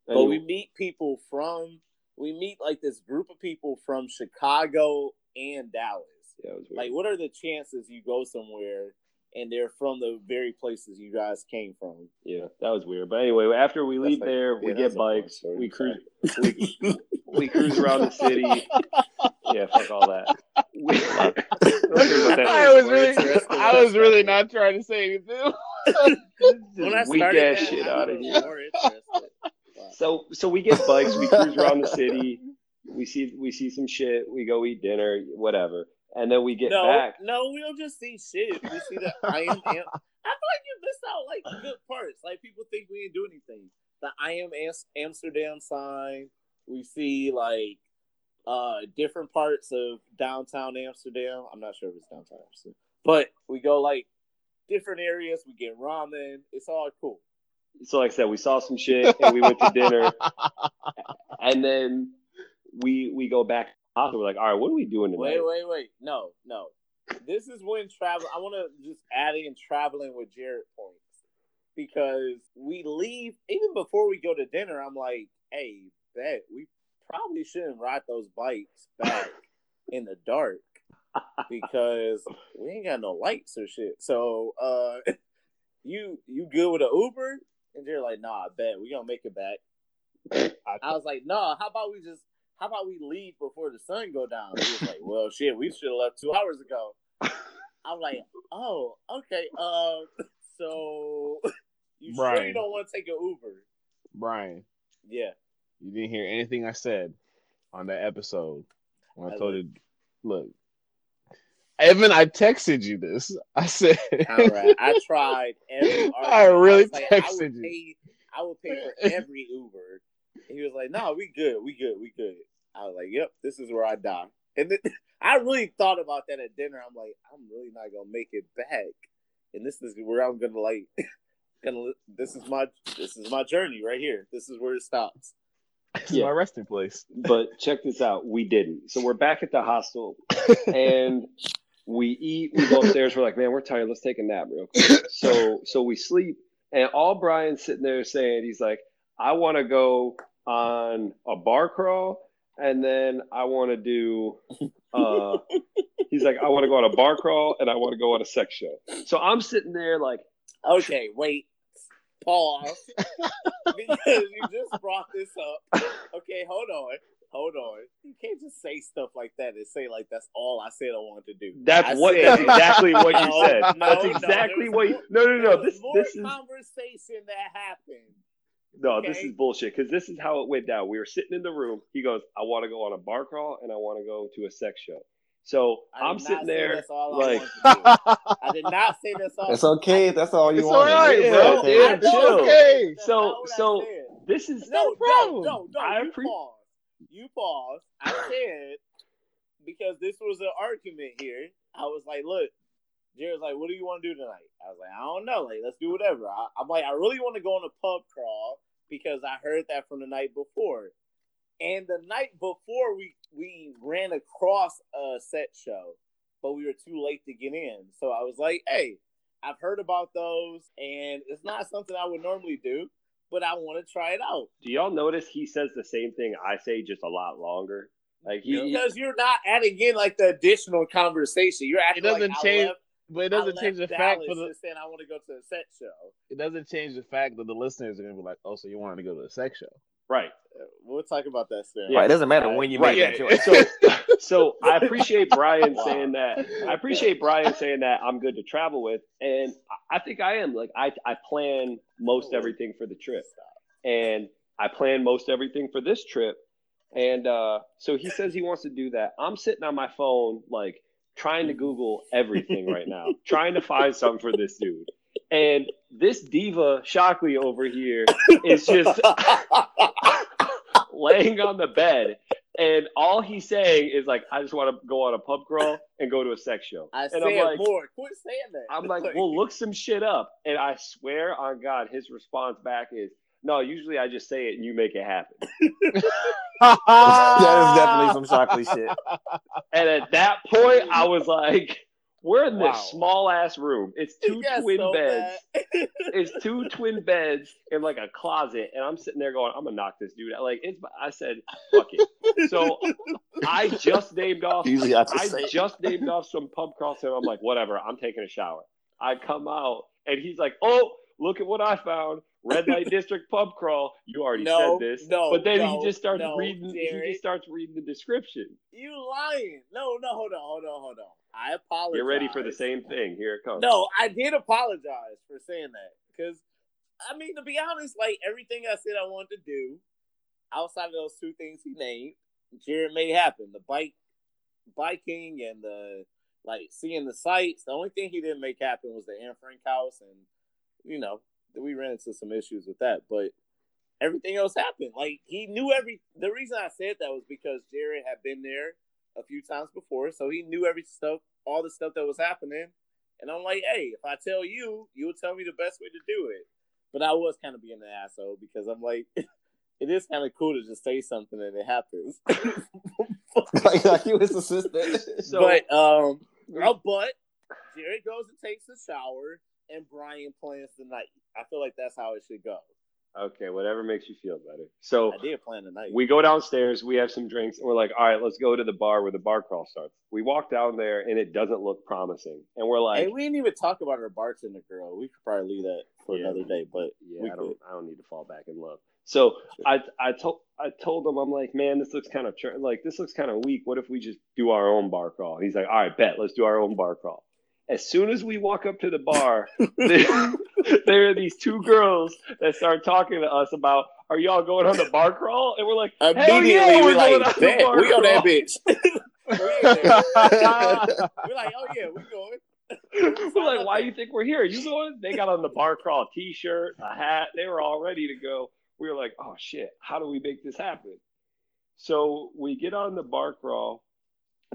But we meet people from we meet like this group of people from Chicago and Dallas. yeah, it was weird. Like, what are the chances you go somewhere and they're from the very places you guys came from? yeah, that was weird. But anyway, after we That's leave like- there, we get that's a fun bikes, we cruise, [LAUGHS] we, we cruise around the city. Yeah, fuck all that. We, [LAUGHS] I was really, I was really not trying to say anything. [LAUGHS] I weak ass that, shit out of here. But- So so we get bikes, we cruise around the city, we see we see some shit, we go eat dinner, whatever, and then we get no, back. no, we don't just see shit. We see the I am. Am- I feel like you missed out like good parts. Like people think we didn't do anything. The I am Am- Amsterdam sign. We see like uh different parts of downtown Amsterdam. I'm not sure if it's downtown Amsterdam, but we go like different areas. We get ramen. It's all cool. So like I said, we saw some shit and we went to dinner, [LAUGHS] and then we we go back. to the hospital. We're like, all right, what are we doing tonight? Wait, wait, wait. No, no. This is when travel. I want to just add in traveling with Jared points because we leave even before we go to dinner. I'm like, hey, bet we probably shouldn't ride those bikes back in the dark because we ain't got no lights or shit. So, uh, [LAUGHS] you you good with an Uber? And they're like, nah, I bet we gonna make it back. [LAUGHS] I was like, no, how about we just how about we leave before the sun go down? He was like, well, shit, we should have left two hours ago. I'm like, oh, okay. Um, [LAUGHS] so you sure you don't want to take an Uber? Brian, Yeah. you didn't hear anything I said on that episode when I I told you, look, Evan, I texted you this. I said, All right. I [LAUGHS] tried every. I argument. really was like, I would texted you. Pay, I will pay for every Uber. And he was like, no, we good, we good, we good. I was like, yep, this is where I die. And then, [LAUGHS] I really thought about that at dinner. I'm like, I'm really not gonna make it back. And this is where I'm gonna like, [LAUGHS] gonna. This is my this is my journey right here. This is where it stops. this is Yeah. my resting place. But check this out, we didn't. So we're back at the hostel, and we eat. We go upstairs. We're like, man, we're tired. Let's take a nap real quick. [LAUGHS] So so we sleep, and all Brian's sitting there saying, he's like, I want to go on a bar crawl, and then I want to do. Uh, [LAUGHS] he's like, I want to go on a bar crawl, and I want to go on a sex show. So I'm sitting there like, Okay, wait. Pause. [LAUGHS] because you just brought this up. Okay, hold on. Hold on. You can't just say stuff like that and say like that's all I said I wanted to do. that's I what. said- That's exactly what you [LAUGHS] oh, said. no, That's no, exactly there what. was You, no, no, There no. was This more this is conversation that happened. No, this is bullshit because this is how it went down. We were sitting in the room. He goes, I want to go on a bar crawl and I want to go to a sex show. So I I'm sitting there That's all like, I, to do. I did not say that's all. [LAUGHS] It's okay. That's all you It's want. all right, Yeah, bro. dude, Yeah, chill. chill. Okay. So- not what I so- this is no, no problem. No, no, no. I you appre- pause. You pause. I said because this was an argument here. I was like, look, Jared's like, what do you want to do tonight? I was like, I don't know. Like, let's do whatever. I, I'm like, I really want to go on a pub crawl because I heard that from the night before. And the night before, we we ran across a set show, but we were too late to get in. So I was like, hey, I've heard about those, and it's not something I would normally do, but I want to try it out. Do y'all notice he says the same thing I say, just a lot longer? Like he, Because you're not adding in like the additional conversation. You're acting It doesn't like change- left, But it doesn't left change the Dallas fact for the saying I want to go to a sex show. it doesn't change the fact that the listeners are gonna be like, oh, so you wanted to go to a sex show. right. We'll talk about that soon. Right, it doesn't matter when you Right, make yeah. that choice. So, [LAUGHS] so I appreciate Brian Wow. saying that. I appreciate Brian saying that I'm good to travel with, and I I think I am. Like I, I plan most everything for the trip, and I plan most everything for this trip. And uh, so he says he wants to do that. I'm sitting on my phone, like trying to Google everything right now, [LAUGHS] trying to find something for this dude. And this diva Shockley over here is just [LAUGHS] laying on the bed, and all he's saying is like, "I just want to go on a pub crawl and go to a sex show." I and said I'm like, more. Quit saying that. I'm like, "Well, look some shit up," and I swear on God, his response back is, "No, usually I just say it and you make it happen." [LAUGHS] that is definitely some Shockley shit. And at that point, I was like, "We're in this small ass room. It's [LAUGHS] two got twin so beds." it's [LAUGHS] two twin beds in like a closet, and I'm sitting there going, "I'm gonna knock this dude out." Like it's, I said, "Fuck it." So I just named off. [LAUGHS] Usually I just I say it. just named off some pub crawls, and I'm like, "Whatever." I'm taking a shower. I come out, and he's like, "Oh, look at what I found." Red light district pub crawl. You already No, said this, no, but then no, he just starts no, reading. He just starts reading the description. You lying? No, no, hold on, hold on, hold on. I apologize. You're ready for the same thing. Here it comes. No, I did apologize for saying that because, I mean, to be honest, like everything I said I wanted to do, outside of those two things he named, Jared made happen. The bike, biking, and the like seeing the sights. The only thing he didn't make happen was the Anne Frank house, and you know we ran into some issues with that, but. Everything else happened. Like he knew every. The reason I said that was because Jared had been there a few times before, so he knew every stuff, all the stuff that was happening. And I'm like, hey, if I tell you, you'll tell me the best way to do it. But I was kind of being an asshole because I'm like, [LAUGHS] it is kind of cool to just say something and it happens. [LAUGHS] like, like you his assistant. [LAUGHS] So but um, but Jerry goes and takes a shower, and Brian plans the night. I feel like that's how it should go. Okay, whatever makes you feel better. So I did plan the night. We go downstairs, we have some drinks, and we're like, all right, let's go to the bar where the bar crawl starts. We walk down there, and it doesn't look promising. And we're like, hey, we didn't even talk about our bartender girl. We could probably leave that for Yeah. another day, but yeah, I don't, could. I don't need to fall back in love. So I, I told, I told him, I'm like, man, this looks kind of tr- like this looks kind of weak. What if we just do our own bar crawl? He's like, all right, bet, let's do our own bar crawl. As soon as we walk up to the bar, there, [LAUGHS] there are these two girls that start talking to us about, are y'all going on the bar crawl? And we're like, Immediately, yeah, we we're like, on the bet, bar we on that bitch. [LAUGHS] we're like, oh yeah, we're going. [LAUGHS] We're like, why do you think we're here? You going? They got on the bar crawl t-shirt, a hat. They were all ready to go. We were like, oh shit, how do we make this happen? So we get on the bar crawl,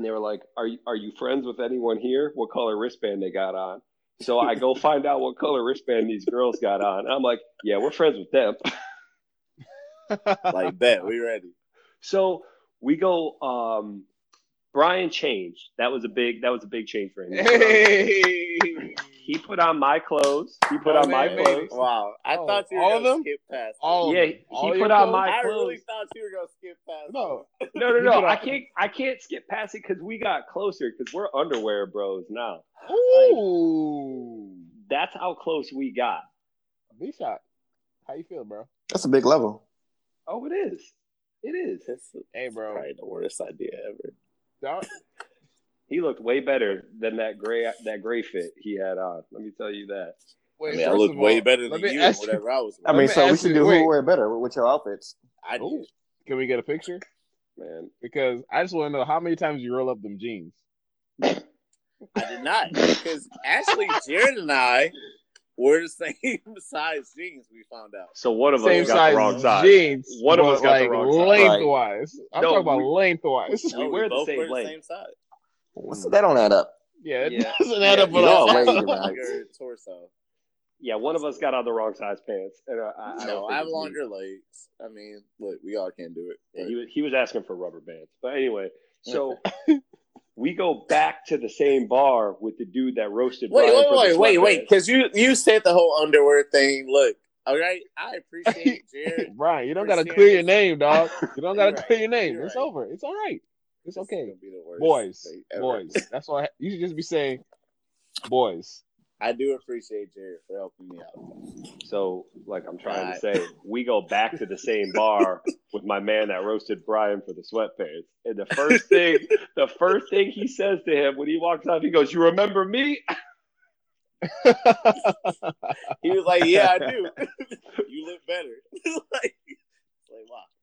and they were like, are you, are you friends with anyone here? What color wristband they got on? So I go [LAUGHS] find out what color wristband these girls got on. And I'm like, yeah, we're friends with them. Like, that, we ready. So we go. Um, Brian changed. That was a big. That was a big change for him. He put on- Hey. [LAUGHS] He put on my clothes. He put Oh, on my man, clothes. Wow, I Oh, thought you were all of gonna them? skip past. All Yeah, of he All put your on clothes? my- I really thought you were gonna skip past. No. No, no, no. I can't. I can't skip past it because we got closer because we're underwear bros now. Ooh. That's how close we got. B shot. How you feel, bro? That's a big level. Oh, it is. It is. This is Hey, bro. probably the worst idea ever. Dog- He looked way better than that gray that gray fit he had on. Let me tell you that. Wait, I mean, I first look way all, better than you. ask Whatever I was. [LAUGHS] I mean, me so we should you- do wait. who wear better with your outfits. I did. Ooh. Can we get a picture? Man, Because I just want to know how many times you roll up them jeans. I did not because actually Jared and I were the same [LAUGHS] size jeans. We found out. so one of Same us got size the wrong size. jeans. One of but, us got the like, wrong size. lengthwise. I'm No, talking about we- lengthwise. We No, wear the both same the length. same size. What's that don't add up? Yeah, it Yeah. doesn't add up at you all. know, lady, man. longer torso. Yeah, one of us got on the wrong size pants. And uh, I, I No, think I have it's me. longer legs. I mean, look, we all can do it. Yeah, he was he was asking for rubber bands. But anyway, so [LAUGHS] we go back to the same bar with the dude that roasted. Wait, Brian wait, wait, wait, wait, because you you said the whole underwear thing. Look, all right, I appreciate [LAUGHS] Jared. Brian, you don't gotta clear your name, dog. You don't gotta [LAUGHS] right. clear your name. You're It's right. over. It's all right. It's okay. be the worst Boys, boys. [LAUGHS] That's why you should just be saying, boys. I do appreciate Jared for helping me out. So, like I'm trying Right. to say, we go back to the same bar [LAUGHS] with my man that roasted Brian for the sweatpants. And the first thing, the first thing he says to him when he walks out, he goes, "You remember me?" [LAUGHS] He was like, "Yeah, I do. you look better." like, like, wow.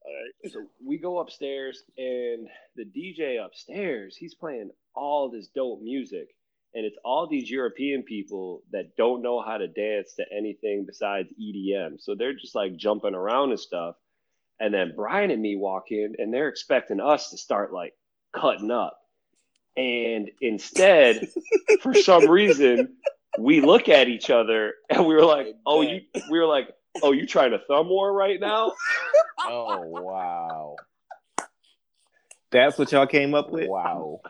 All right. So we go upstairs, and the DJ upstairs, he's playing all this dope music. And it's all these European people that don't know how to dance to anything besides EDM. So they're just like jumping around and stuff. And then Brian and me walk in, and they're expecting us to start like cutting up. And instead, for some reason, we look at each other and we were like, "Oh, you." We were like, "Oh, you trying to thumb war right now?" [LAUGHS] oh wow. That's what y'all came up with. Wow.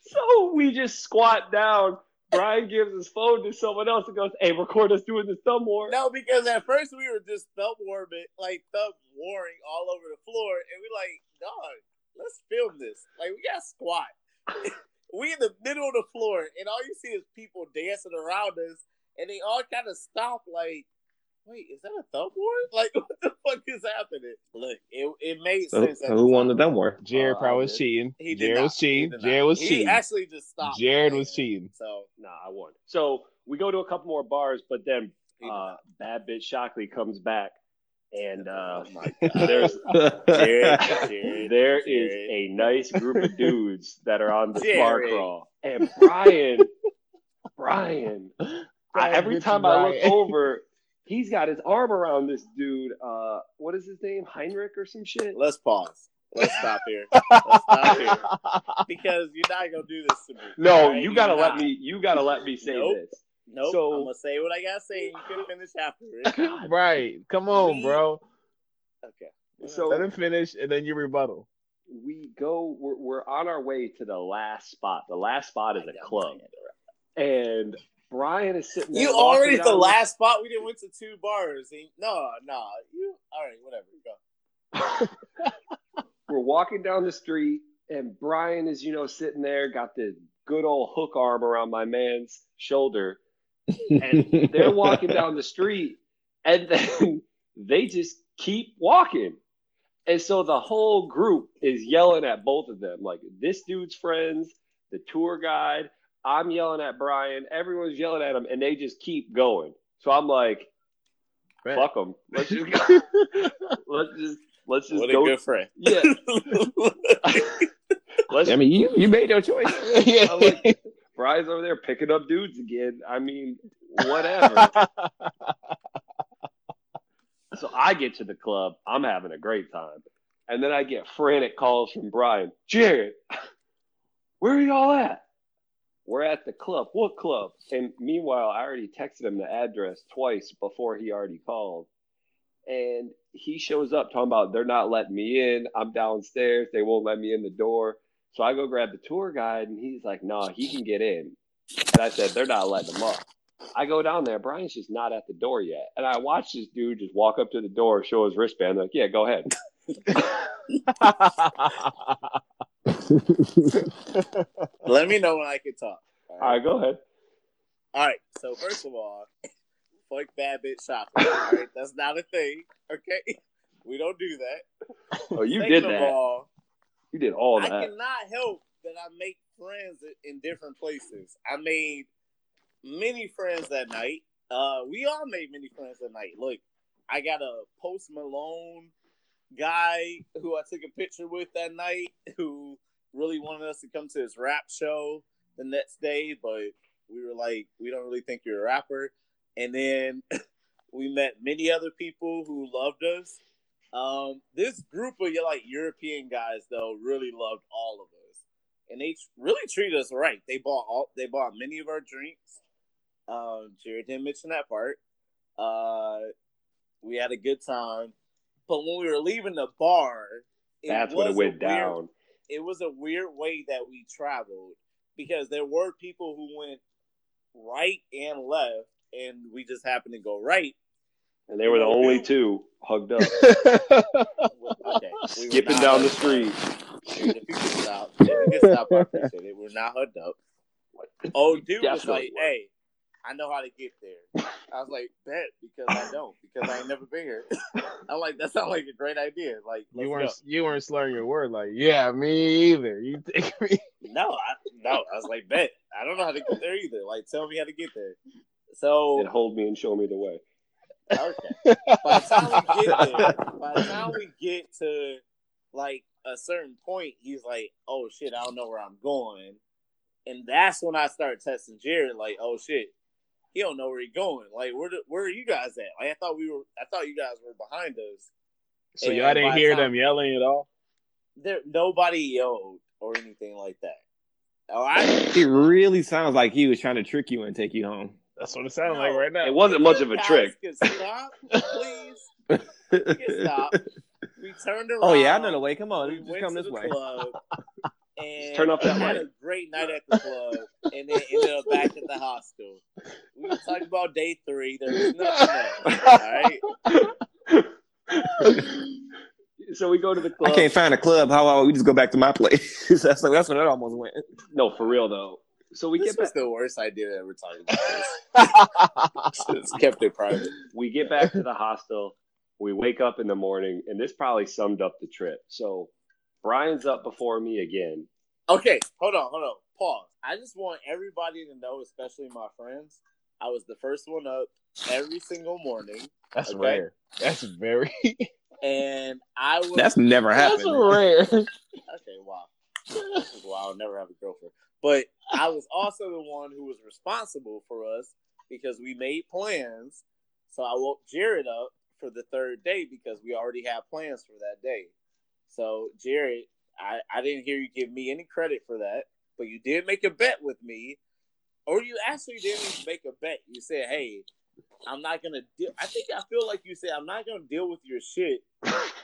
So we just squat down. Brian gives his phone to someone else and goes, "Hey, record us doing this thumb war." No, because at first we were just thumb warming, like thumb warring all over the floor, and we're like, dog, let's film this. Like we got squat. [LAUGHS] we in the middle of the floor, and all you see is people dancing around us, and they all kind of stop. Like, wait, is that a thumb war? [LAUGHS] Like, what the fuck is happening? Look, it it made So, sense. so at who won the thumb war? Jared Oh, probably I was cheating. He did Jared not. was He cheating. did Jared was He cheating. He actually just stopped. Jared was cheating. So Nah, I won. So we go to a couple more bars, but then uh. Bad Bitch Shockley comes back, and uh, oh my [LAUGHS] god, there's [LAUGHS] Jared, Jared, there is Jared. a nice group of dudes that are on the Jared. bar crawl, and Brian, Brian, I, every Bitch, time I look over, he's got his arm around this dude. Uh, what is his name? Heinrich or some shit. Let's pause. Let's stop here. [LAUGHS] Let's stop here because you're not gonna do this to me. No, Alright, you gotta you're let not. me. You gotta let me say Nope. this. Nope. So- I'm gonna say what I gotta say. You can finish afterwards. [LAUGHS] right. Come on, bro. Okay. So Let him finish and then you rebuttal. we go. We're, we're on our way to the last spot. The last spot is I a got club, my hand around. and Brian is sitting there. You already at the down last spot. We didn't went to two bars. No, no. You all right? Whatever. Go. [LAUGHS] We're walking down the street, and Brian is, you know, sitting there, got the good old hook arm around my man's shoulder, and [LAUGHS] they're walking down the street, and then [LAUGHS] they just keep walking. And so the whole group is yelling at both of them. Like this dude's friends, the tour guide, I'm yelling at Brian, everyone's yelling at him, and they just keep going. So I'm like, fuck them. Let's just go. [LAUGHS] let's just let's just What a good friend. Yeah. [LAUGHS] Let's I mean, you, you made your choice. [LAUGHS] I'm like, Brian's over there picking up dudes again. I mean, whatever. so I get to the club. I'm having a great time. And then I get frantic calls from Brian. Jared, where are y'all at? We're at the club. What club? And meanwhile, I already texted him the address twice before he already called. And he shows up talking about they're not letting me in. I'm downstairs. They won't let me in the door. So I go grab the tour guide and he's like, no, he can get in. And I said, they're not letting him up. I go down there. Brian's just not at the door yet. And I watch this dude just walk up to the door, show his wristband. like, yeah, go ahead. [LAUGHS] [LAUGHS] [LAUGHS] [LAUGHS] Let me know when I can talk. All All right, go ahead. All right. So first of all, fuck bad bitch Shockley. All right, that's not a thing. Okay, we don't do that. Oh, you Second did that. all, You did all that. I cannot help that I make friends in different places. I made many friends that night. Uh, we all made many friends that night. Look, I got a Post Malone guy who I took a picture with that night who really wanted us to come to his rap show the next day, but we were like, we don't really think you're a rapper. And then [LAUGHS] we met many other people who loved us. Um, this group of like European guys though really loved all of us, and they really treated us right. They bought all they bought many of our drinks. Um, Jared didn't mention that part. Uh, we had a good time, but when we were leaving the bar, it That's when it went weird- down. It was a weird way that we traveled because there were people who went right and left, and we just happened to go right. And they were the only two hugged up, Okay, we skipping down the street. Dude, if you could stop, if you could stop, I appreciate it. We're not hugged up. Oh, dude was like, "Hey, I know how to get there. I was like, bet because I don't because I ain't never been here. [LAUGHS] I'm like, that sounds like a great idea. Like You weren't go. you weren't slurring your word like, yeah, me either. You [LAUGHS] take me. No, I no. I was like, bet. I don't know how to get there either. Like, tell me how to get there. So And hold me and show me the way. okay. By the time we get there, by the time we get to like a certain point, he's like, "Oh shit, I don't know where I'm going," and that's when I start testing Jared. Like, "Oh shit, he don't know where he's going. Like, where the, where are you guys at? Like, I thought we were, I thought you guys were behind us. So And y'all didn't hear time- them yelling at all? There, nobody yelled or anything like that. Oh, I It really sounds like he was trying to trick you and take you home. That's what it sounds No. like right now. It wasn't much of a trick. stop, please. [LAUGHS] Stop. We turned around. Oh yeah, I know the way. Come on, we just come this way. club [LAUGHS] and turn up that had mic. a great night at the club and then ended up back at the hostel. We were talking about day three. There's nothing else. All right. so we go to the club. I can't find a club. How about we just go back to my place? [LAUGHS] that's like, that's when it almost went. No, for real though. So we This get was back. the worst idea ever talking about this. [LAUGHS] Just kept it private. we get back to the hostel. We wake up in the morning, and this probably summed up the trip. So Brian's up before me again. Okay, hold on, hold on. Pause. I just want everybody to know, especially my friends, I was the first one up every single morning, That's Okay. rare. That's very [LAUGHS] and I was. That's never happened. that's happened. rare. [LAUGHS] okay. Wow. Well, I'll never have a girlfriend. But I was also the one who was responsible for us because we made plans. So I woke Jared up for the third day because we already had plans for that day. So Jared, I, I didn't hear you give me any credit for that, but you did make a bet with me. Or you actually didn't make a bet. You said, Hey, I'm not gonna deal I think I feel like you said I'm not gonna deal with your shit.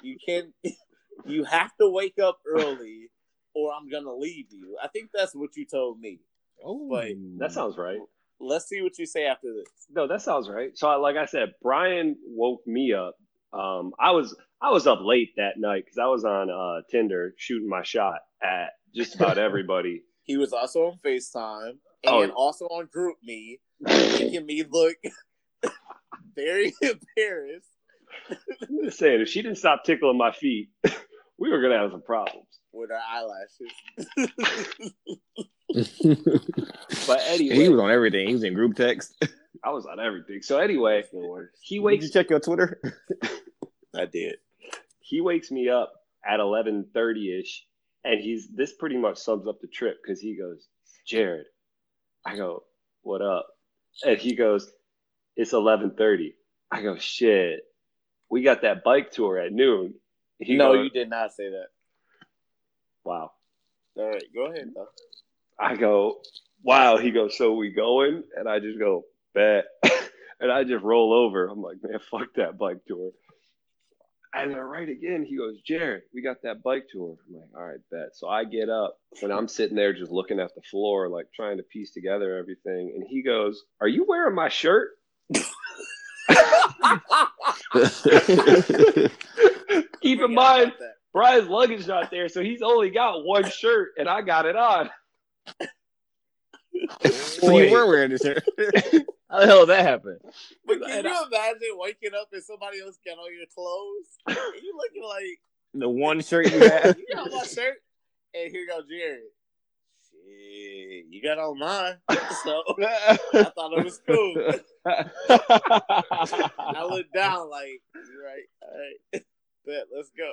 You can't. [LAUGHS] you have to wake up early or I'm gonna leave you. I think that's what you told me. Oh, but That sounds right. Let's see what you say after this. No, that sounds right. So, I- like I said, Brian woke me up. Um, I was I was up late that night because I was on uh, Tinder shooting my shot at just about [LAUGHS] everybody. He was also on FaceTime and Oh. also on GroupMe, [LAUGHS] making me look [LAUGHS] very embarrassed. I'm just saying, if she didn't stop tickling my feet, we were gonna have some problems. with her eyelashes. But anyway, he was on everything. He was in group text. I was on everything. So anyway, That's the worst. he Did you check your Twitter? [LAUGHS] I did. he wakes me up at 11:30 ish, and he's this pretty much sums up the trip because he goes, Jared, I go, what up? And he goes, it's 11:30. I go, shit, we got that bike tour at noon. He no, goes, you did not say that. wow. All right, go ahead though. I go, wow. He goes, so we going? And I just go, bet. [LAUGHS] and I just roll over. I'm like, man, fuck that bike tour. And then right again, he goes, Jared, we got that bike tour. I'm like, all right, bet. So I get up and I'm sitting there just looking at the floor, like trying to piece together everything. And he goes, Are you wearing my shirt? [LAUGHS] Keep in mind, Brian's luggage not there, so he's only got one shirt, and I got it on. [LAUGHS] so you were wearing this shirt. How the hell did that happen? But can And you imagine waking up and somebody else got on your clothes? [LAUGHS] And you looking like the one shirt you had. [LAUGHS] you got my shirt, and here go Jared. Shit, you got on mine, [LAUGHS] so I thought it was cool. I looked down like, you right, all right, bet, let's go.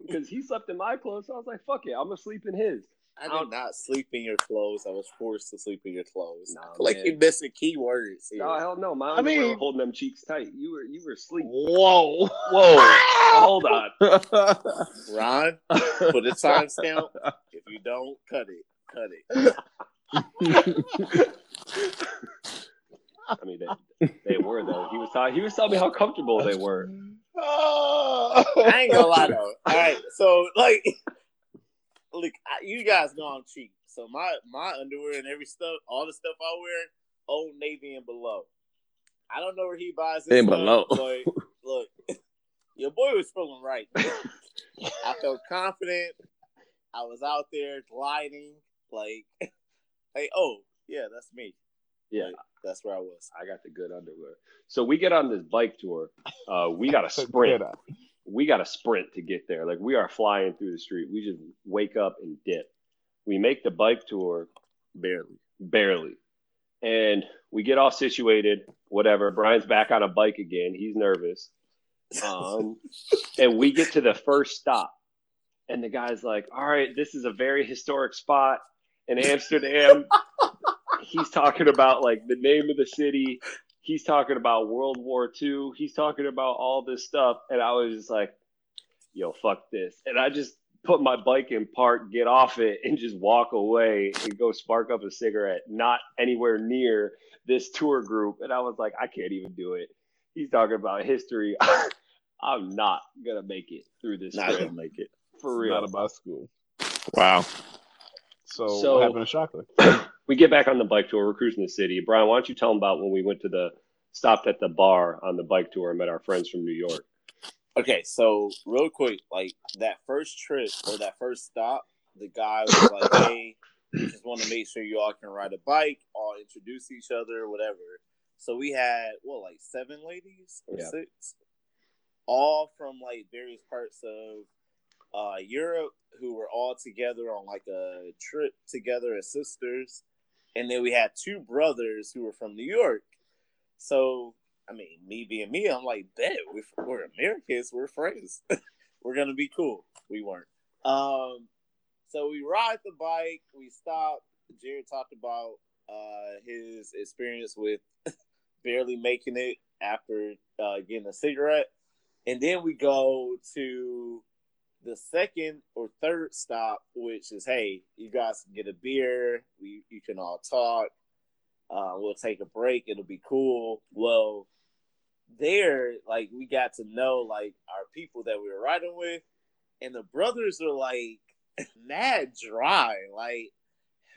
Because he slept in my clothes, so I was like, fuck it, I'm gonna sleep in his. I did not sleep in your clothes. I was forced to sleep in your clothes. Nah, like man. you missing key words. Here. No, hell no. My I underwear mean- were holding them cheeks tight. You were you were asleep. Whoa. [LAUGHS] Whoa. Hold on. [LAUGHS] Ron, put a timestamp. If you don't, cut it. Cut it. I mean, they, they were though. He was talking. He was telling me how comfortable they were. I ain't gonna lie though. All right, so like, look, I, you guys know I'm cheap. So my my underwear and every stuff, all the stuff I wear, Old Navy and below. I don't know where he buys this And below. but look, [LAUGHS] your boy was feeling right. I [LAUGHS] felt confident. I was out there gliding, like, [LAUGHS] hey, oh yeah, that's me. Yeah. Like, that's where I was. I got the good underwear. So we get on this bike tour. Uh, we got to sprint. We got to sprint to get there. Like we are flying through the street. We just wake up and dip. We make the bike tour Barely. barely. And we get all situated, whatever. Brian's back on a bike again. He's nervous. Um, [LAUGHS] and we get to the first stop. And the guy's like, All right, this is a very historic spot in Amsterdam. [LAUGHS] He's talking about like the name of the city. He's talking about World War II. He's talking about all this stuff. And I was just like, Yo, fuck this. And I just put my bike in park, get off it, and just walk away and go spark up a cigarette, not anywhere near this tour group. And I was like, I can't even do it. He's talking about history. [LAUGHS] I'm not gonna make it through this Not trip gonna make it. for real. Not real. about school. Wow. So, So- what happened to Shockley? [CLEARS THROAT] We get back on the bike tour. We're cruising the city. Brian, why don't you tell them about when we went to the stopped at the bar on the bike tour and met our friends from New York? Okay, so real quick, like that first trip or that first stop, the guy was like, [COUGHS] "Hey, we just want to make sure you all can ride a bike, all introduce each other, whatever." So we had what, like seven ladies or Yeah. six, all from like various parts of uh, Europe, who were all together on like a trip together as sisters, and then we had two brothers who were from New York. So I mean, me being me, I'm like, bet we're, Americans, we're friends, [LAUGHS] we're gonna be cool. We weren't. Um, so we ride the bike, we stop. Jared talked about uh, his experience with [LAUGHS] barely making it after uh, getting a cigarette, and then we go to the second or third stop, which is, hey, you guys can get a beer, we you can all talk. Uh, we'll take a break. It'll be cool. Well, there, like, we got to know like our people that we were riding with, and the brothers are like [LAUGHS] mad dry. Like,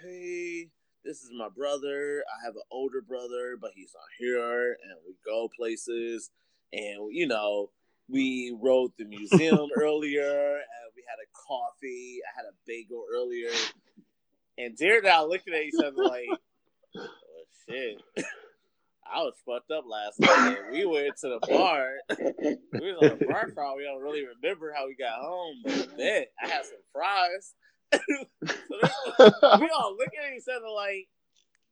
hey, this is my brother. I have an older brother, but he's not here, and we go places, and you know, we rode the museum [LAUGHS] earlier, and we had a coffee. I had a bagel earlier, and Jared and I looking at each other like, oh, shit. I was fucked up last night. We went to the bar. We was on the bar crawl. We don't really remember how we got home, but I had some fries. [LAUGHS] so we all looking at each other like,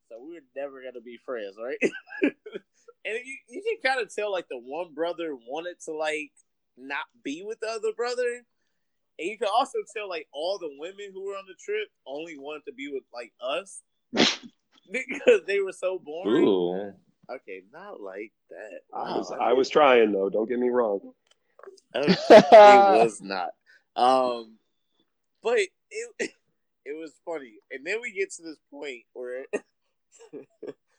so we're never gonna be friends, right? [LAUGHS] and you, you can kind of tell like the one brother wanted to like not be with the other brother, and you can also tell like all the women who were on the trip only wanted to be with like us [LAUGHS] because they were so boring. Ooh. Okay, not like that. I was, I was trying though. Don't get me wrong. [LAUGHS] it was not. Um, but it [LAUGHS] it was funny, and then we get to this point where,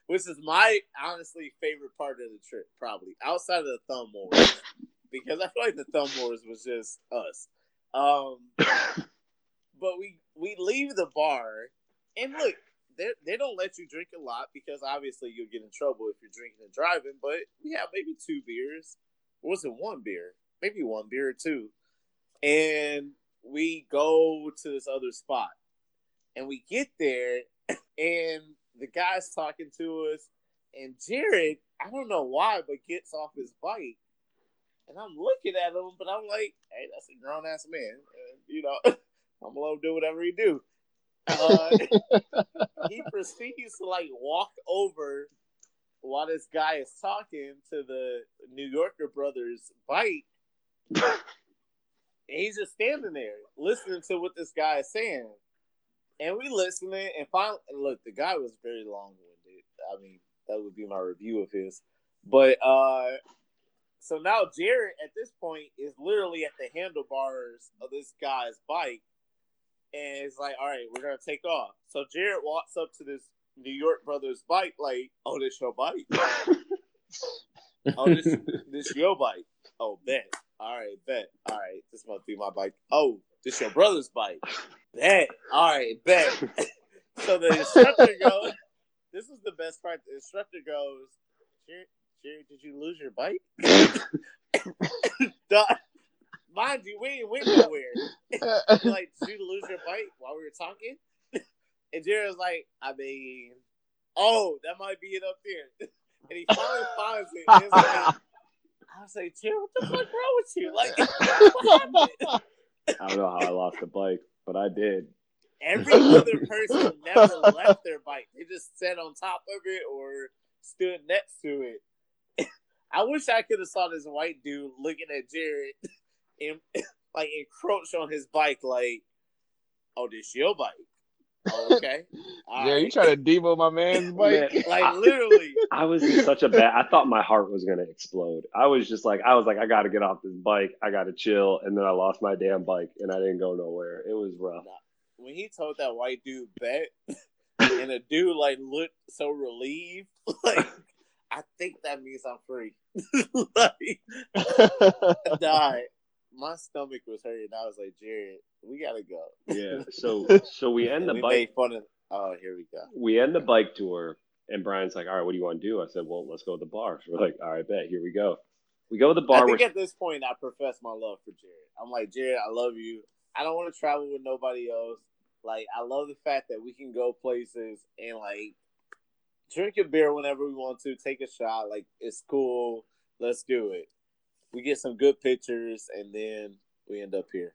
which is my honestly favorite part of the trip, probably outside of the thumb wars, [LAUGHS] because I feel like the thumb wars was just us. Um, [LAUGHS] but we we leave the bar, and look, they they don't let you drink a lot because obviously you'll get in trouble if you're drinking and driving. But we have maybe two beers. Or was it one beer? Maybe one beer or two. And we go to this other spot. And we get there [COUGHS] and the guy's talking to us. And Jared, I don't know why, but gets off his bike. And I'm looking at him, but I'm like, hey, that's a grown ass man. And, you know, [LAUGHS] I'm gonna let him do whatever he do. Uh, [LAUGHS] he proceeds to like walk over while this guy is talking to the New Yorker brothers bike. [LAUGHS] and he's just standing there listening to what this guy is saying. And we listening and finally and look, the guy was very long winded. I mean, that would be my review of his. But uh so now Jared at this point is literally at the handlebars of this guy's bike and it's like, all right, we're gonna take off. So Jared walks up to this New York brothers bike, like, oh, this your bike. [LAUGHS] oh, this this your bike. Oh, bet. All right, bet. All right, this must be my bike. Oh, this your brother's bike. Bet. All right, bet. [LAUGHS] so the instructor goes. This is the best part. The instructor goes, Jared, Jared did you lose your bike? [LAUGHS] Mind you, we ain't went nowhere. like, did you lose your bike while we were talking? [LAUGHS] And Jared was like, I mean, oh, that might be it up there. And he finally finds it. Like, I was like, Jared, what the fuck wrong with you? Like, what happened? I don't know how I lost the bike, but I did. Every other person never left their bike. They just sat on top of it or stood next to it. [LAUGHS] I wish I could have saw this white dude looking at Jared and [LAUGHS] like encroach on his bike, like, "Oh, this your bike? Oh, okay, [LAUGHS] All Yeah, you right." trying to devo my man's bike? Man, [LAUGHS] like literally." I was in such a bad. I thought my heart was gonna explode. I was just like, I was like, I got to get off this bike. I got to chill. And then I lost my damn bike, and I didn't go nowhere. It was rough. when he told that white dude bet, [LAUGHS] and the dude like looked so relieved, like I think that means I'm free. like I died. My stomach was hurting. I was like, Jared, we gotta go. Yeah. So [LAUGHS] so we end the we bike. fun of. Oh, here we go. we end the bike tour, and Brian's like, "All right, what do you want to do?" I said, "Well, let's go to the bar." So [LAUGHS] we're like, "All right, bet. Here we go." We go to the bar. I think at this point, I profess my love for Jared. I'm like, Jared, I love you. I don't want to travel with nobody else. Like, I love the fact that we can go places and like drink a beer whenever we want to, take a shot. Like, it's cool. Let's do it. We get some good pictures, and then we end up here.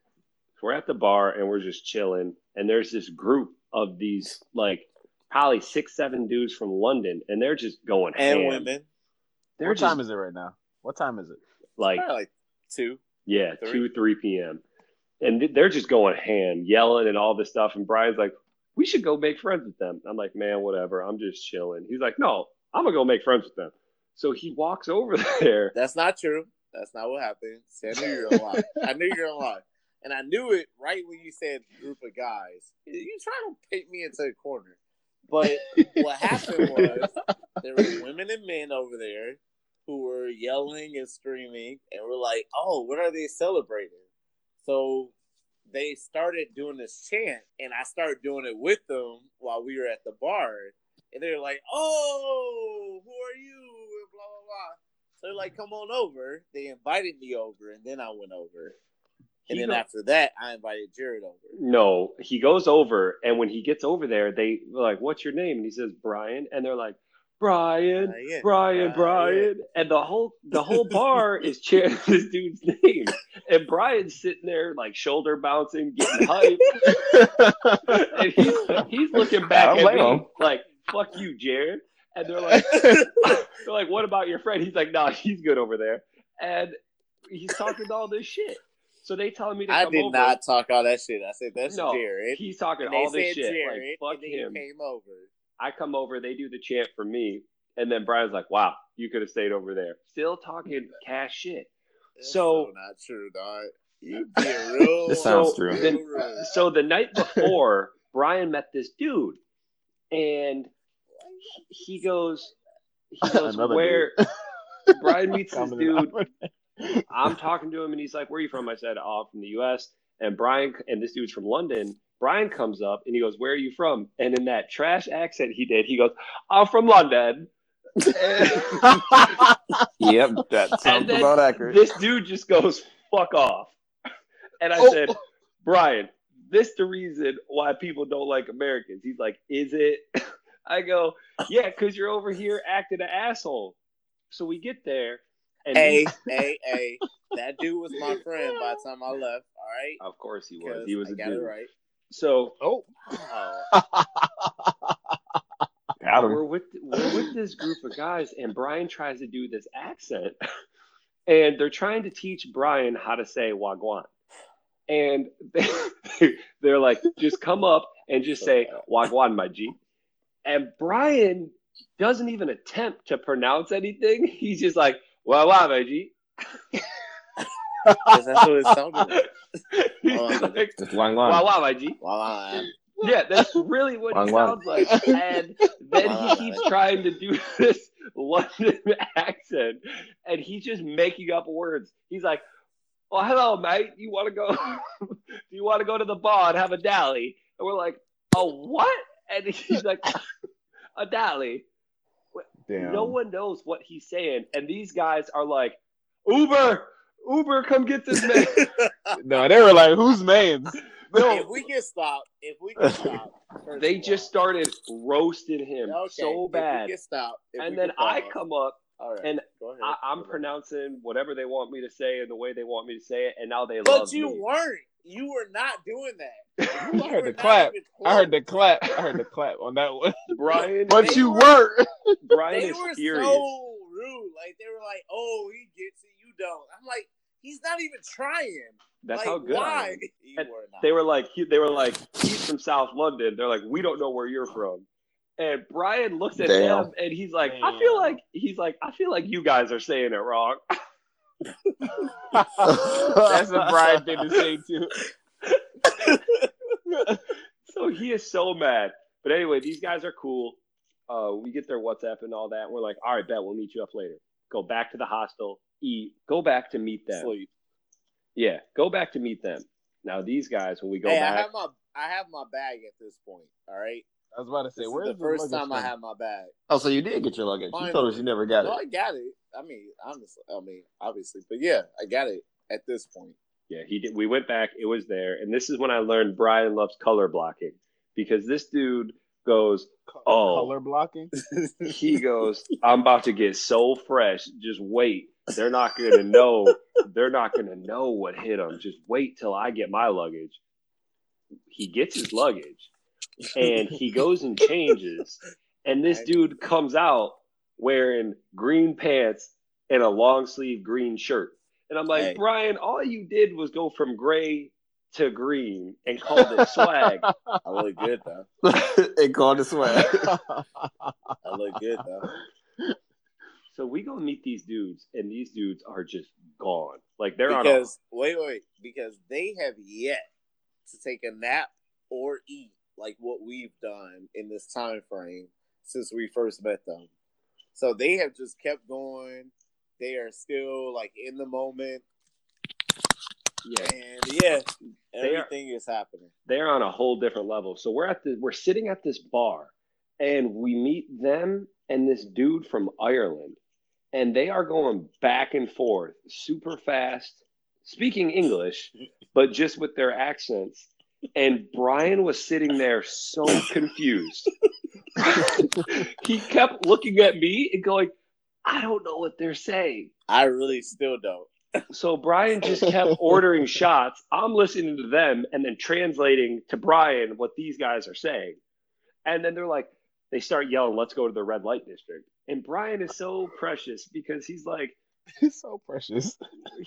we're at the bar and we're just chilling, and there's this group of these like probably six, seven dudes from London, and they're just going And ham. women. They're what just time is it right now? What time is it? like like two. Yeah, Three? two, three p.m. And they're just going ham, yelling and all this stuff. And Brian's like, "We should go make friends with them." I'm like, "Man, whatever. I'm just chilling." He's like, "No, I'm gonna go make friends with them." So he walks over [LAUGHS] there. That's not true. That's not what happened. See, I knew you were gonna lie. [LAUGHS] I knew you were gonna lie. And I knew it right when you said group of guys. You trying to paint me into a corner. But what happened was there were women and men over there who were yelling and screaming and we're like, oh, what are they celebrating? So they started doing this chant and I started doing it with them while we were at the bar. And they were like, oh, who are you? And blah, blah, blah. So they're like, come on over. They invited me over, and then I went over. And He then go- after that, I invited Jared over. no, he goes over, and when he gets over there, they like, "What's your name?" And he says, "Brian," and they're like, "Brian." Brian, Brian, Brian. Brian, and the whole the whole bar [LAUGHS] is chanting [LAUGHS] this dude's name, and Brian's sitting there like shoulder bouncing, getting hype, [LAUGHS] and he's, he's looking back I don't at me him. like, "Fuck you, Jared," and they're like, [LAUGHS] [LAUGHS] "They're like, what about your friend?" He's like, "Nah, he's good over there," and he's talking all this shit. So they telling me to I come did over. not talk all that shit. I said, that's no, Jared. he's talking And they all this said shit. Jared, like, fuck and him. came over. I come over, they do the chant for me, and then Brian's like, "Wow, you could have stayed over there." Still talking [LAUGHS] cash shit. That's So- not true, dog. You being real. This sounds So true. then- So the night before, Brian met this dude, and he goes, he [LAUGHS] goes, where? [LAUGHS] Brian meets this dude. [LAUGHS] I'm talking to him, and he's like, "Where are you from?" I said, "Oh, I'm from the U.S." And Brian and this dude's from London. Brian comes up and he goes, "Where are you from?" And in that trash accent he did, he goes, "I'm from London." Yep, that sounds about accurate. This dude just goes, "Fuck off," and I Oh. said, "Brian, this the reason why people don't like Americans." He's like, "Is it?" I go, "Yeah, because you're over here acting an asshole." So we get there, and Hey, he- hey, hey. That dude was my friend by the time I left, all right? of course he was. He was I a got dude. it right. So oh, [LAUGHS] Got we're with we're with this group of guys, and Brian tries to do this accent, and they're trying to teach Brian how to say wagwan, and [LAUGHS] they, they're like, just come up and just say wagwan, my G, and Brian doesn't even attempt to pronounce anything. [LAUGHS] He's just like wagwan, my G. 'cause that's what it sounded like. He's Oh, like, Just one line. wagwan, my G. Wow, wow, Yeah, that's really what Wang he wang. sounds like. [LAUGHS] And then he keeps trying to do [LAUGHS] this London accent, and he's just making up words. He's like, "Well, hello, mate. You want to go? Do you want to go to the bar and have a dally?" And we're like, "Oh, what?" And he's like, [LAUGHS] "A dally." damn. No one knows what he's saying, and these guys are like, "Uber, Uber, come get this man." [LAUGHS] No, they were like, whose man's? if we can stop, if we can stop [LAUGHS] they just started roasting him Okay, so if we bad. can stop, if And we then can I pause. come up All right, and. I, I'm Go ahead. pronouncing whatever they want me to say and the way they want me to say it, and now they love it. But love you me. weren't. You were not doing that. I heard the clap. I heard the clap. I heard the clap on that one. [LAUGHS] Brian, But you were- weren't. [LAUGHS] Brian They is were furious. so rude. Like they were like, "Oh, he gets it, you don't." I'm like, he's not even trying. That's like, how good why? [LAUGHS] You were not. They were like, they were like, he's from South London. They're like, we don't know where you're from. And Brian looks at Damn. them and he's like, I feel like he's like, I feel like you guys are saying it wrong. That's what Brian did to say too. [LAUGHS] so he is so mad. But anyway, these guys are cool. Uh, we get their WhatsApp and all that. We're like, all right, bet we'll meet you up later. Go back to the hostel, eat, go back to meet them. Sleep. Yeah, go back to meet them. Now these guys, when we go Hey, I back, have my I have my bag at this point. All right. I was about to say, This is where's the first time I have. have my bag. Oh, so you did get your luggage? You told us you never got No, it. I got it. I mean, honestly, I mean, obviously, but yeah, I got it at this point. Yeah, he did. We went back. It was there, and this is when I learned Brian loves color blocking because this dude goes, Oh. color blocking. [LAUGHS] he goes, I'm about to get so fresh. Just wait. They're not gonna know. They're not gonna know what hit him. Just wait till I get my luggage. He gets his luggage, and he goes and changes, and this dude comes out wearing green pants and a long sleeve green shirt. And I'm like, Hey. Brian, all you did was go from gray to green and called it swag. [LAUGHS] I look good though. [LAUGHS] it called it swag. I look good though. So we go meet these dudes, and these dudes are just gone. Like they're on. Because wait, wait, because they have yet to take a nap or eat like what we've done in this time frame since we first met them. So they have just kept going. They are still like in the moment, yeah, and yeah, They are- everything is happening. they're on a whole different level. So we're at the we're sitting at this bar, and we meet them and this dude from Ireland, and they are going back and forth super fast, speaking English, [LAUGHS] but just with their accents. And Brian was sitting there so confused. [LAUGHS] [LAUGHS] he kept looking at me and going, I don't know what they're saying. I really still don't. So Brian just [LAUGHS] kept ordering shots. I'm listening to them and then translating to Brian what these guys are saying. And then they're like, they start yelling, let's go to the red light district. And Brian is so precious because he's like, [LAUGHS] It's so precious.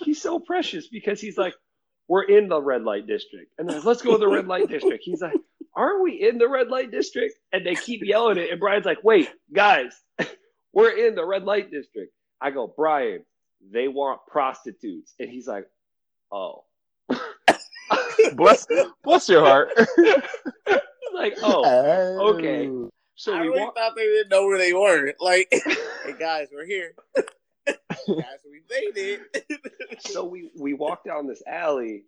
he's so precious because he's like, we're in the red light district. And like, let's go to the red light district. He's like, aren't we in the red light district? And they keep yelling it. And Brian's like, wait, guys, we're in the red light district. I go, Brian, they want prostitutes. And he's like, oh. [LAUGHS] Bless, bless your heart. He's like, oh. okay. Oh. So I we really walk. thought they didn't know where they were. Like, [LAUGHS] hey guys, we're here. [LAUGHS] guys, we made it. So we we walk down this alley,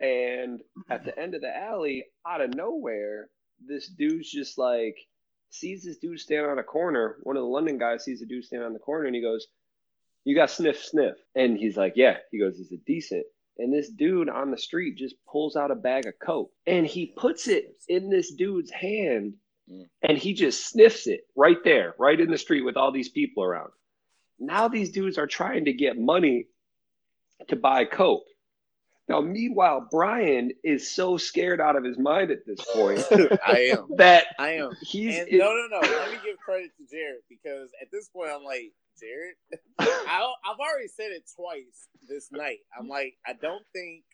and at the end of the alley, out of nowhere, this dude's just like sees this dude stand on a corner. One of the London guys sees a dude stand on the corner, and he goes, "You got sniff, sniff." And he's like, "Yeah." He goes, "Is it decent?" And this dude on the street just pulls out a bag of coke, and he puts it in this dude's hand, Mm. and he just sniffs it right there, right in the street with all these people around. Now these dudes are trying to get money to buy coke. Now, meanwhile, Brian is so scared out of his mind at this point [LAUGHS] I am. that I am. he's And no, no, no. Let me give credit to Jared because at this point, I'm like, Jared, [LAUGHS] I, I've already said it twice this night. I'm like, I don't think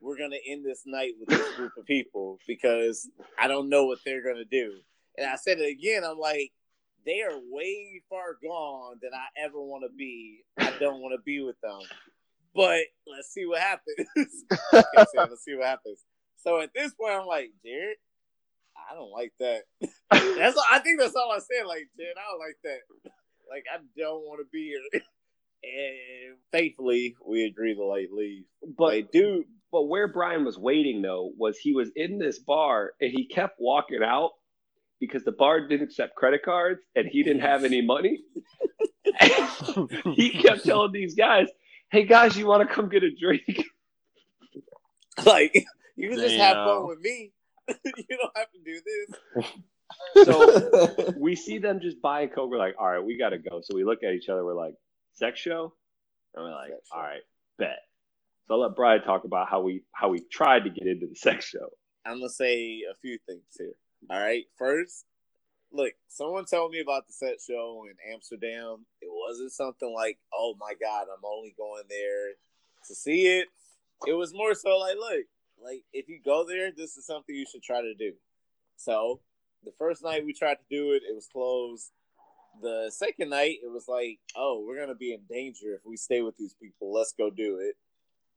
we're going to end this night with this group of people because I don't know what they're going to do. And I said it again. I'm like, they are way far gone than I ever want to be. I don't want to be with them. But let's see what happens. [LAUGHS] okay, so let's see what happens. So at this point, I'm like, Jared, I don't like that. [LAUGHS] That's all, I think that's all I said. Like, Jared, I don't like that. Like, I don't want to be here. [LAUGHS] And thankfully, we agreed to like leave. but Like, dude, but where Brian was waiting though was he was in this bar and he kept walking out because the bar didn't accept credit cards and he didn't have any money. he kept telling these guys, "Hey guys, you want to come get a drink?" [LAUGHS] like, you can just have fun with me. [LAUGHS] you don't have to do this. So [LAUGHS] we see them just buy a coke. We're like, all right, we got to go. So we look at each other. We're like, sex show, and we're like, all right, bet. So I'll let Brian talk about how we how we tried to get into the sex show. I'm gonna say a few things here. All right, first, look, someone told me about the set show in Amsterdam. It wasn't something like, oh my god, I'm only going there to see it. It was more so like, look, like if you go there, this is something you should try to do. So the first night we tried to do it, it was closed. The second night, it was like, oh, we're gonna be in danger if we stay with these people. Let's go do it.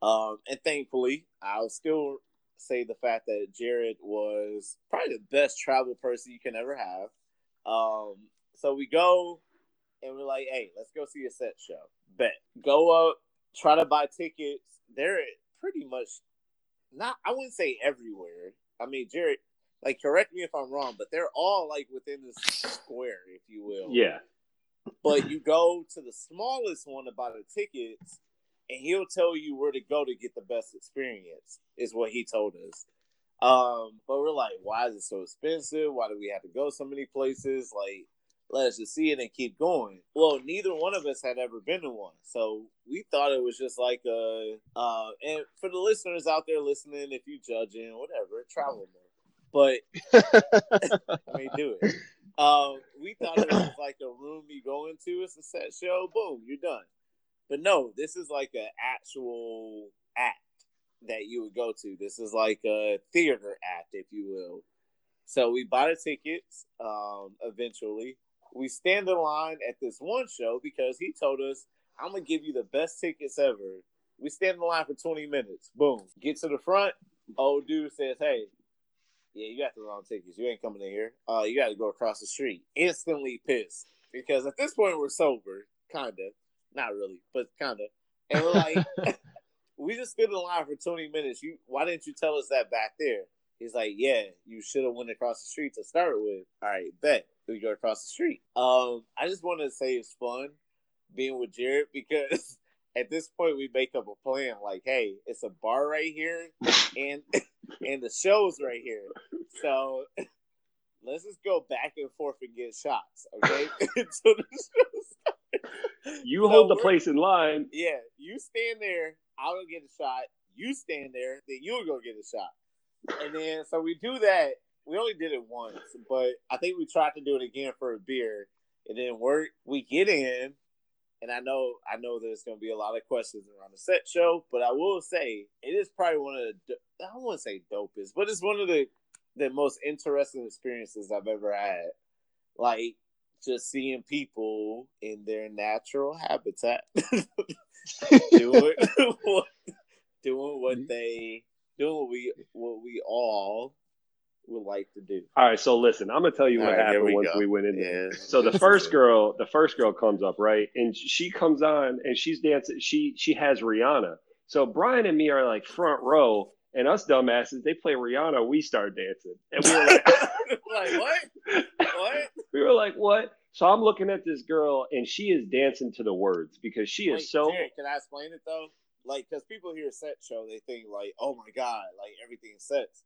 Um, and thankfully, I'll still say the fact that Jared was probably the best travel person you can ever have. Um, so we go and we're like, hey, let's go see a set show. Bet. Go up, try to buy tickets. They're pretty much not I wouldn't say everywhere. I mean, Jared, like correct me if I'm wrong, but they're all like within this square, if you will. Yeah, But you go to the smallest one to buy the tickets, and he'll tell you where to go to get the best experience. Is what he told us. Um, but we're like, why is it so expensive? Why do we have to go so many places? Like, let's just see it and keep going. Well, neither one of us had ever been to one, so we thought it was just like a. Uh, and for the listeners out there listening, if you judging, whatever, travel more. But [LAUGHS] I may do it. Um, we thought it was like a room you go into. It's a set show. Boom, you're done. But no, this is like an actual act that you would go to. This is like a theater act, if you will. So we buy the tickets. Um, eventually, we stand in line at this one show because he told us, "I'm gonna give you the best tickets ever." We stand in line for 20 minutes. Boom, get to the front. Old dude says, "Hey, yeah, you got the wrong tickets. You ain't coming in here. Uh, you got to go across the street. Instantly pissed because at this point we're sober, kinda, not really, but kinda, and we're like, [LAUGHS] we just stood in line for twenty minutes. You, why didn't you tell us that back there? He's like, yeah, you should have went across the street to start with. All right, bet we go across the street. Um, I just wanted to say it's fun being with Jared because [LAUGHS] at this point we make up a plan. Like, hey, it's a bar right here, and [LAUGHS] and the show's right here. So [LAUGHS] let's just go back and forth and get shots, okay? Until the show starts. you So hold the place in line. Yeah, you stand there, I'll go get a shot. You stand there, then you'll go get a shot. And then so we do that. We only did it once, but I think we tried to do it again for a beer. It didn't work. We get in, and I know I know there's going to be a lot of questions around the set show, but I will say it is probably one of the I won't say dopest, but it's one of the the most interesting experiences I've ever had. Like just seeing people in their natural habitat [LAUGHS] doing [LAUGHS] what, doing what mm-hmm. they doing what we what we all would like to do. All right, so listen, I'm gonna tell you what All right, here happened we once go. we went in there. Yeah. So the first girl, the first girl comes up, right? And she comes on and she's dancing. She she has Rihanna. So Brian and me are like front row, and us dumbasses, they play Rihanna. We start dancing, and we were like, [LAUGHS] like what? What? [LAUGHS] we were like, what? So I'm looking at this girl, and she is dancing to the words because she is so. Can I explain it though? Like, because people hear set show, they think like, oh my god, like everything sets.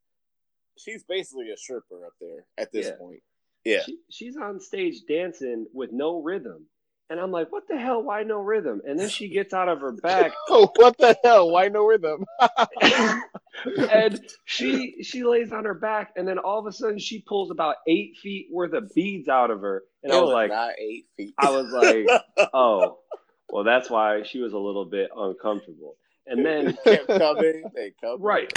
She's basically a stripper up there at this Yeah. point. Yeah. She, she's on stage dancing with no rhythm. And I'm like, what the hell? Why no rhythm? And then she gets out of her [LAUGHS] back Oh, what the hell? Why no rhythm? [LAUGHS] and she she lays on her back, and then all of a sudden she pulls about eight feet worth of beads out of her, and I It was like, not eight feet. I was like, [LAUGHS] oh, well, that's why she was a little bit uncomfortable. And then kept coming. They come. Right.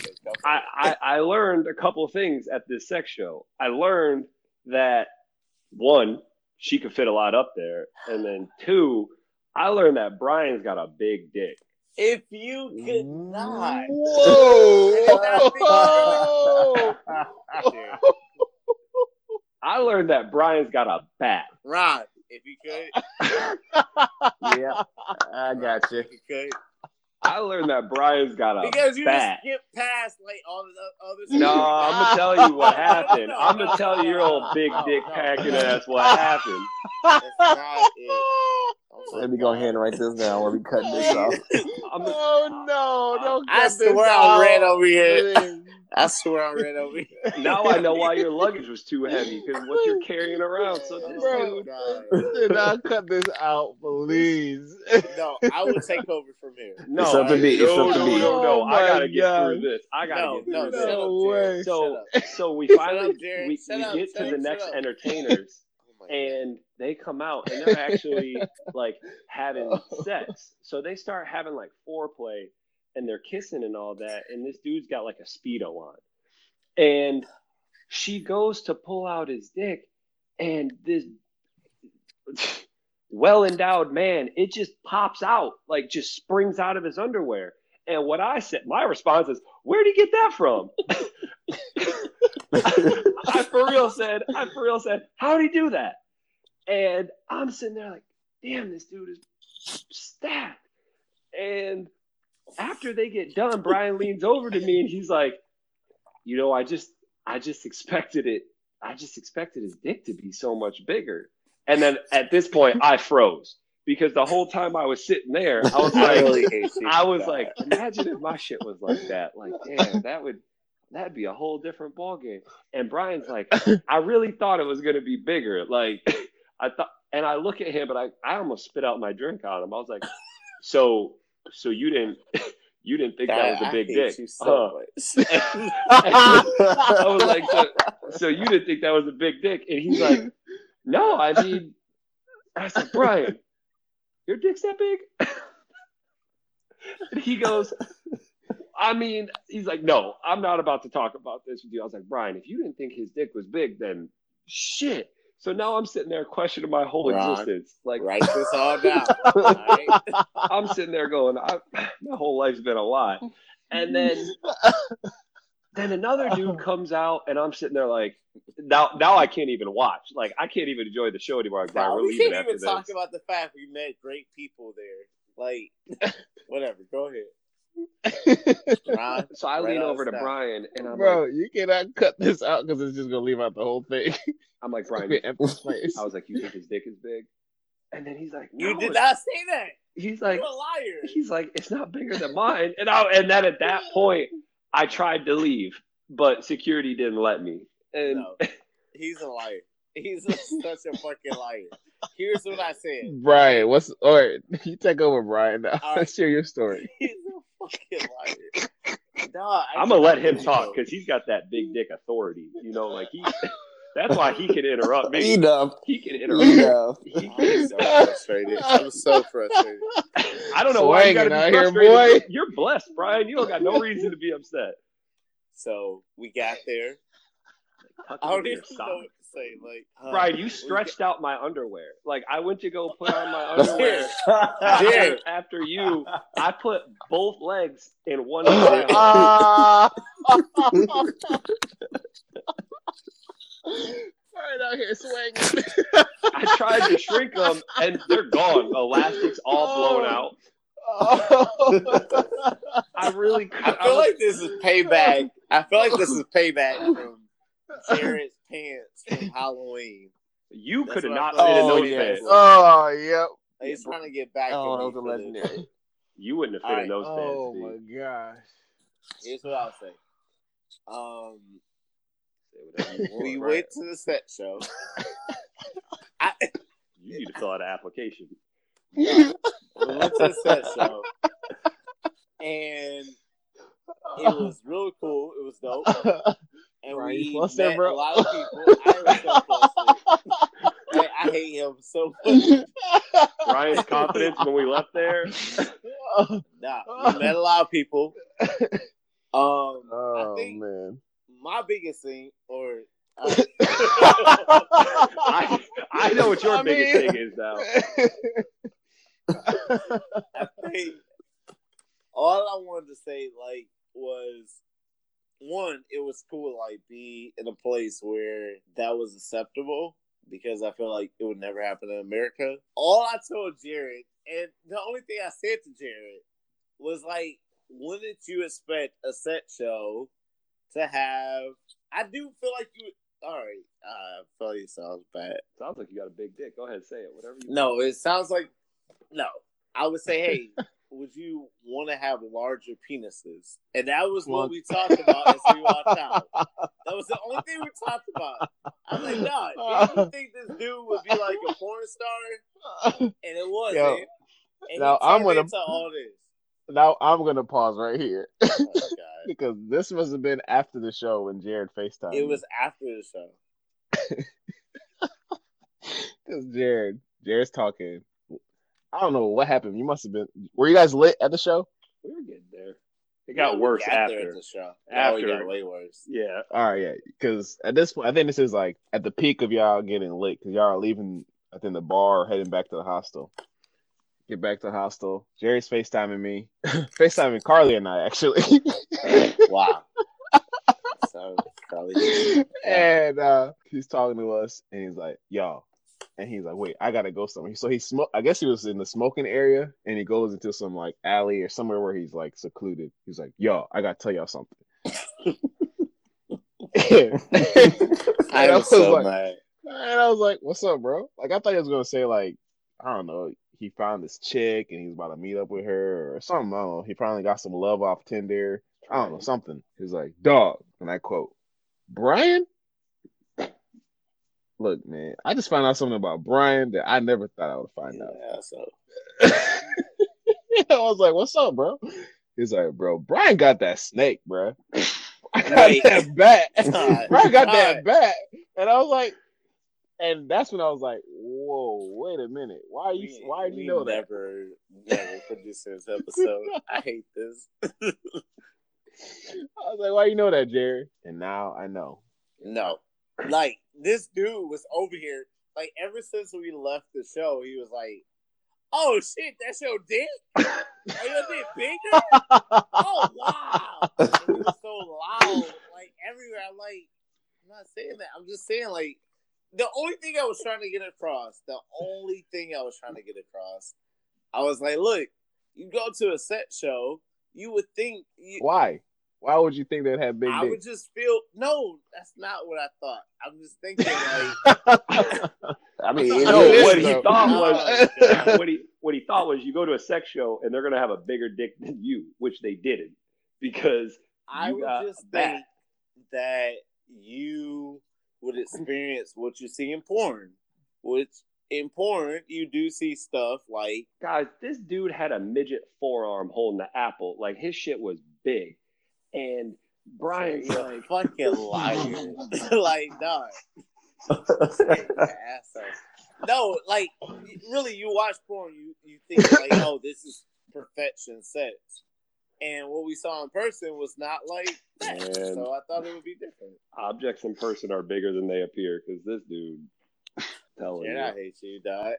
I, I I learned a couple of things at this sex show. I learned that one, she could fit a lot up there, and then two, I learned that Brian's got a big dick. If you could not. Whoa! [LAUGHS] Whoa! I learned that Brian's got a bat. Ron, if you could, [LAUGHS] yeah, I got you. if you could, I learned that Brian's got a because you bat. just skip past like all the other. No, stuff. I'm gonna tell you what No, [LAUGHS] no, happened. no, I'm gonna tell you your no, old big no, dick no. packing ass what happened. That's not it. [LAUGHS] Let me go ahead and write this down while we cut this [LAUGHS] off. I'm Oh no! Don't I cut swear this I out. ran over here. Please, I swear I ran over here. [LAUGHS] Now I know why your luggage was too heavy because what you're carrying around. So this Bro. dude, Do not cut this out, please. No, I will take over from here. [LAUGHS] no, It's up to me, it's no, up to no, me. no, no, Oh I gotta my get God. through this. I gotta No, get through no, this. shut No way. So, so we finally up, we, Shut we up, get to Jared. the next up. entertainers, [LAUGHS] Oh and they come out and they're actually like having Oh. sex. So they start having like foreplay and they're kissing and all that. And this dude's got like a speedo on, and she goes to pull out his dick, and this [LAUGHS] well endowed man, it just pops out like just springs out of his underwear. And what I said, my response is, "Where'd he get that from?" [LAUGHS] I for real said, I for real said, how'd he do that? And I'm sitting there like, damn, this dude is stacked. And after they get done, Brian leans over to me and he's like, you know, I just, I just expected it. I just expected his dick to be so much bigger. And then at this point, I froze because the whole time I was sitting there, I was [LAUGHS] I like, really. I was for like, imagine if my shit was like that. Like, damn, that would that'd be a whole different ball game. And Brian's like, I really thought it was gonna be bigger. Like, I thought, and I look at him, but I I almost spit out my drink on him. I was like, so so you didn't [LAUGHS] you didn't think that was a big dick? You Huh. so. [LAUGHS] I was like, so, so you didn't think that was a big dick? And he's like, no, I mean, I said, Brian, your dick's that big? [LAUGHS] and he goes, I mean, he's like, no, I'm not about to talk about this with you. I was like, Brian, if you didn't think his dick was big, then shit. So now I'm sitting there questioning my whole Ron, existence. Like, Write this all down. [LAUGHS] Right? I'm sitting there going, I, my whole life's been a lie. And then [LAUGHS] then another dude uh-huh. comes out and I'm sitting there like now now I can't even watch. Like I can't even enjoy the show anymore. Like, we're we can't even this. talk about the fact we met great people there. Like, [LAUGHS] whatever. Go ahead, [LAUGHS] Ron. so I Right lean over to stop. Brian and I'm like Bro, like you cannot cut this out because it's just gonna leave out the whole thing. [LAUGHS] I'm like Brian, Be an empty space. I was like, You think his dick is big? And then he's like, You did not say that. He's like You're a liar. he's like, It's not bigger than mine. And I and then at that [LAUGHS] point I tried to leave, but security didn't let me. And No, he's a liar. He's a, such a fucking liar. Here's what I said. Brian, what's all right? You take over, Brian. Now All right. let's hear your story. He's a fucking liar. Dog, I I'm gonna let him talk because he's got that big dick authority. You know, like he. That's why he can interrupt me. Enough. He can interrupt. Enough. He I'm so frustrated. I'm so frustrated. I don't know why you gotta Swanging be out here, frustrated. boy. You're blessed, Brian. You don't got no reason to be upset. So we got there. Tuck I don't even your know sock. what to say. Like, uh, Brian, you we stretched out my underwear. Like I went to go put on my [LAUGHS] underwear [LAUGHS] after, after you. I put both legs in one hand. Ah. Right out here swinging. I tried to shrink them, and they're gone. Elastic's all blown out. I really. Could, I feel like this is payback. I feel like this is payback from [LAUGHS] Jared's pants from [LAUGHS] Halloween. you could have not thought. fit in those yeah. pants. oh, yep. He's trying to get back Oh, at that me was a for legendary. [LAUGHS] You wouldn't have fit All in those pants. Oh pants. my dude. gosh. Here's what I'll say. Um, Say whatever you [LAUGHS] want, we right? went to the set show. I, You need to fill out an application. we went to the set show, and it was really cool. It was dope, and Brian, you we flustered, met bro? a lot of people. I so. I, I hate him so much. [LAUGHS] Ryan's confidence when we left there. [LAUGHS] Nah, we met a lot of people. Um, I oh think man. my biggest thing, or uh, [LAUGHS] I, I know what your I biggest mean- thing is now. I think all I wanted to say, like, was one, it was cool, to, like, be in a place where that was acceptable because I feel like it would never happen in America. All I told Jared, and the only thing I said to Jared was like, wouldn't you expect a set show to have? I do feel like you. All right, uh, I feel it sounds bad. Sounds like you got a big dick. Go ahead, say it. Whatever you. No, it sounds like no. I would say, hey, [LAUGHS] would you want to have larger penises? And that was what we talked about as we walked out. [LAUGHS] That was the only thing we talked about. I was like, nah, [LAUGHS] you think this dude would be like a porn star? And it was. Yo, and now I'm gonna all this. Now I'm gonna pause right here Oh [LAUGHS] because this must have been after the show when Jared Facetime. It was after the show. because Jared, Jared's talking. I don't know what happened. You must have been. Were you guys lit at the show? We were getting there. It got We worse got there after. at the show. After. It got way worse. Yeah. All right, yeah. Because at this point, I think this is like at the peak of y'all getting lit because y'all are leaving. I think the bar or heading back to the hostel. Get back to the hostel. Jerry's FaceTiming me, [LAUGHS] FaceTiming Carly and I actually. [LAUGHS] Wow. so probably and uh he's talking to us and he's like, yo. And he's like, wait, I gotta go somewhere. So he smoke I guess he was in the smoking area and he goes into some like alley or somewhere where he's like secluded. He's like, yo, I gotta tell y'all something. [LAUGHS] And I was was so like- mad. And I was like, what's up, bro? Like I thought he was gonna say like, I don't know, he found this chick and he's about to meet up with her or something. I don't know. He finally got some love off Tinder. I don't know, something. He's like, dog, and I quote, Brian? Look, man, I just found out something about Brian that I never thought I would find out. Yeah, [LAUGHS] so I was like, what's up, bro? He's like, bro, Brian got that snake, bro. [LAUGHS] I got Wait. that bat. [LAUGHS] Brian got that bat. And I was like, and that's when I was like, whoa, wait a minute. Why are you we- why do you know that? never, never produced this episode. I hate this. I was like, why you know that, Jerry? And now I know. No, like this dude was over here. Like ever since we left the show, he was like, "Oh shit, that's your dick? Are your dick bigger? [LAUGHS] Oh wow!" And he was so loud, like everywhere. I'm like, I'm not saying that. I'm just saying like the only thing I was trying to get across. The only thing I was trying to get across. I was like, look, you go to a set show, you would think you, Why? Why would you think that had big I dick? would just feel no. That's not what I thought. I'm just thinking like. [LAUGHS] I mean, [LAUGHS] No, it No, what he though. thought was God. [LAUGHS] what he what he thought was you go to a sex show and they're gonna have a bigger dick than you, which they didn't because I You would got just that. think that you would experience what you see in porn, which in porn you do see stuff like guys, this dude had a midget forearm holding the apple. Like his shit was big, and Brian, you're like, fucking [LAUGHS] liar, [LAUGHS] like dog, asshole. No, like really, you watch porn, you you think like, oh, this is perfection sex, and what we saw in person was not like that. Man. So I thought it would be different. objects in person are bigger than they appear because this dude telling And I hate you, dog.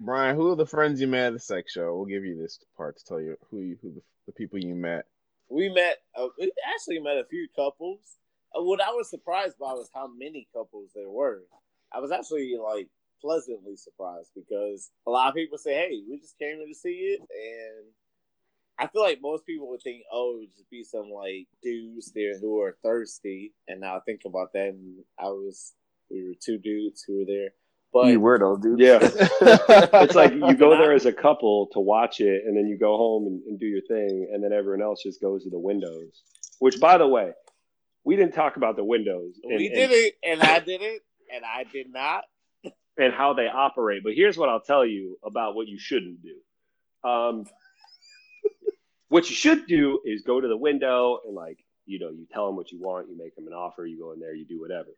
Brian, who are the friends you met at the sex show? We'll give you this part to tell you who you who the, the people you met. We met uh, we actually met a few couples. Uh, what i was surprised by was how many couples there were. I was actually like pleasantly surprised because a lot of people say hey we just came here to see it and i feel like most people would think oh it would just be some like dudes there who are thirsty and now i think about that and i was we were two dudes who were there but you were those dudes. Yeah. [LAUGHS] It's like you go there as a couple to watch it, and then you go home and, and do your thing, and then everyone else just goes to the windows. Which, by the way, we didn't talk about the windows. And, we did it and i did it and i did not and how they operate. But here's what I'll tell you about what you shouldn't do. Um, what you should do is go to the window and like you know you tell them what you want, you make them an offer, you go in there, you do whatever.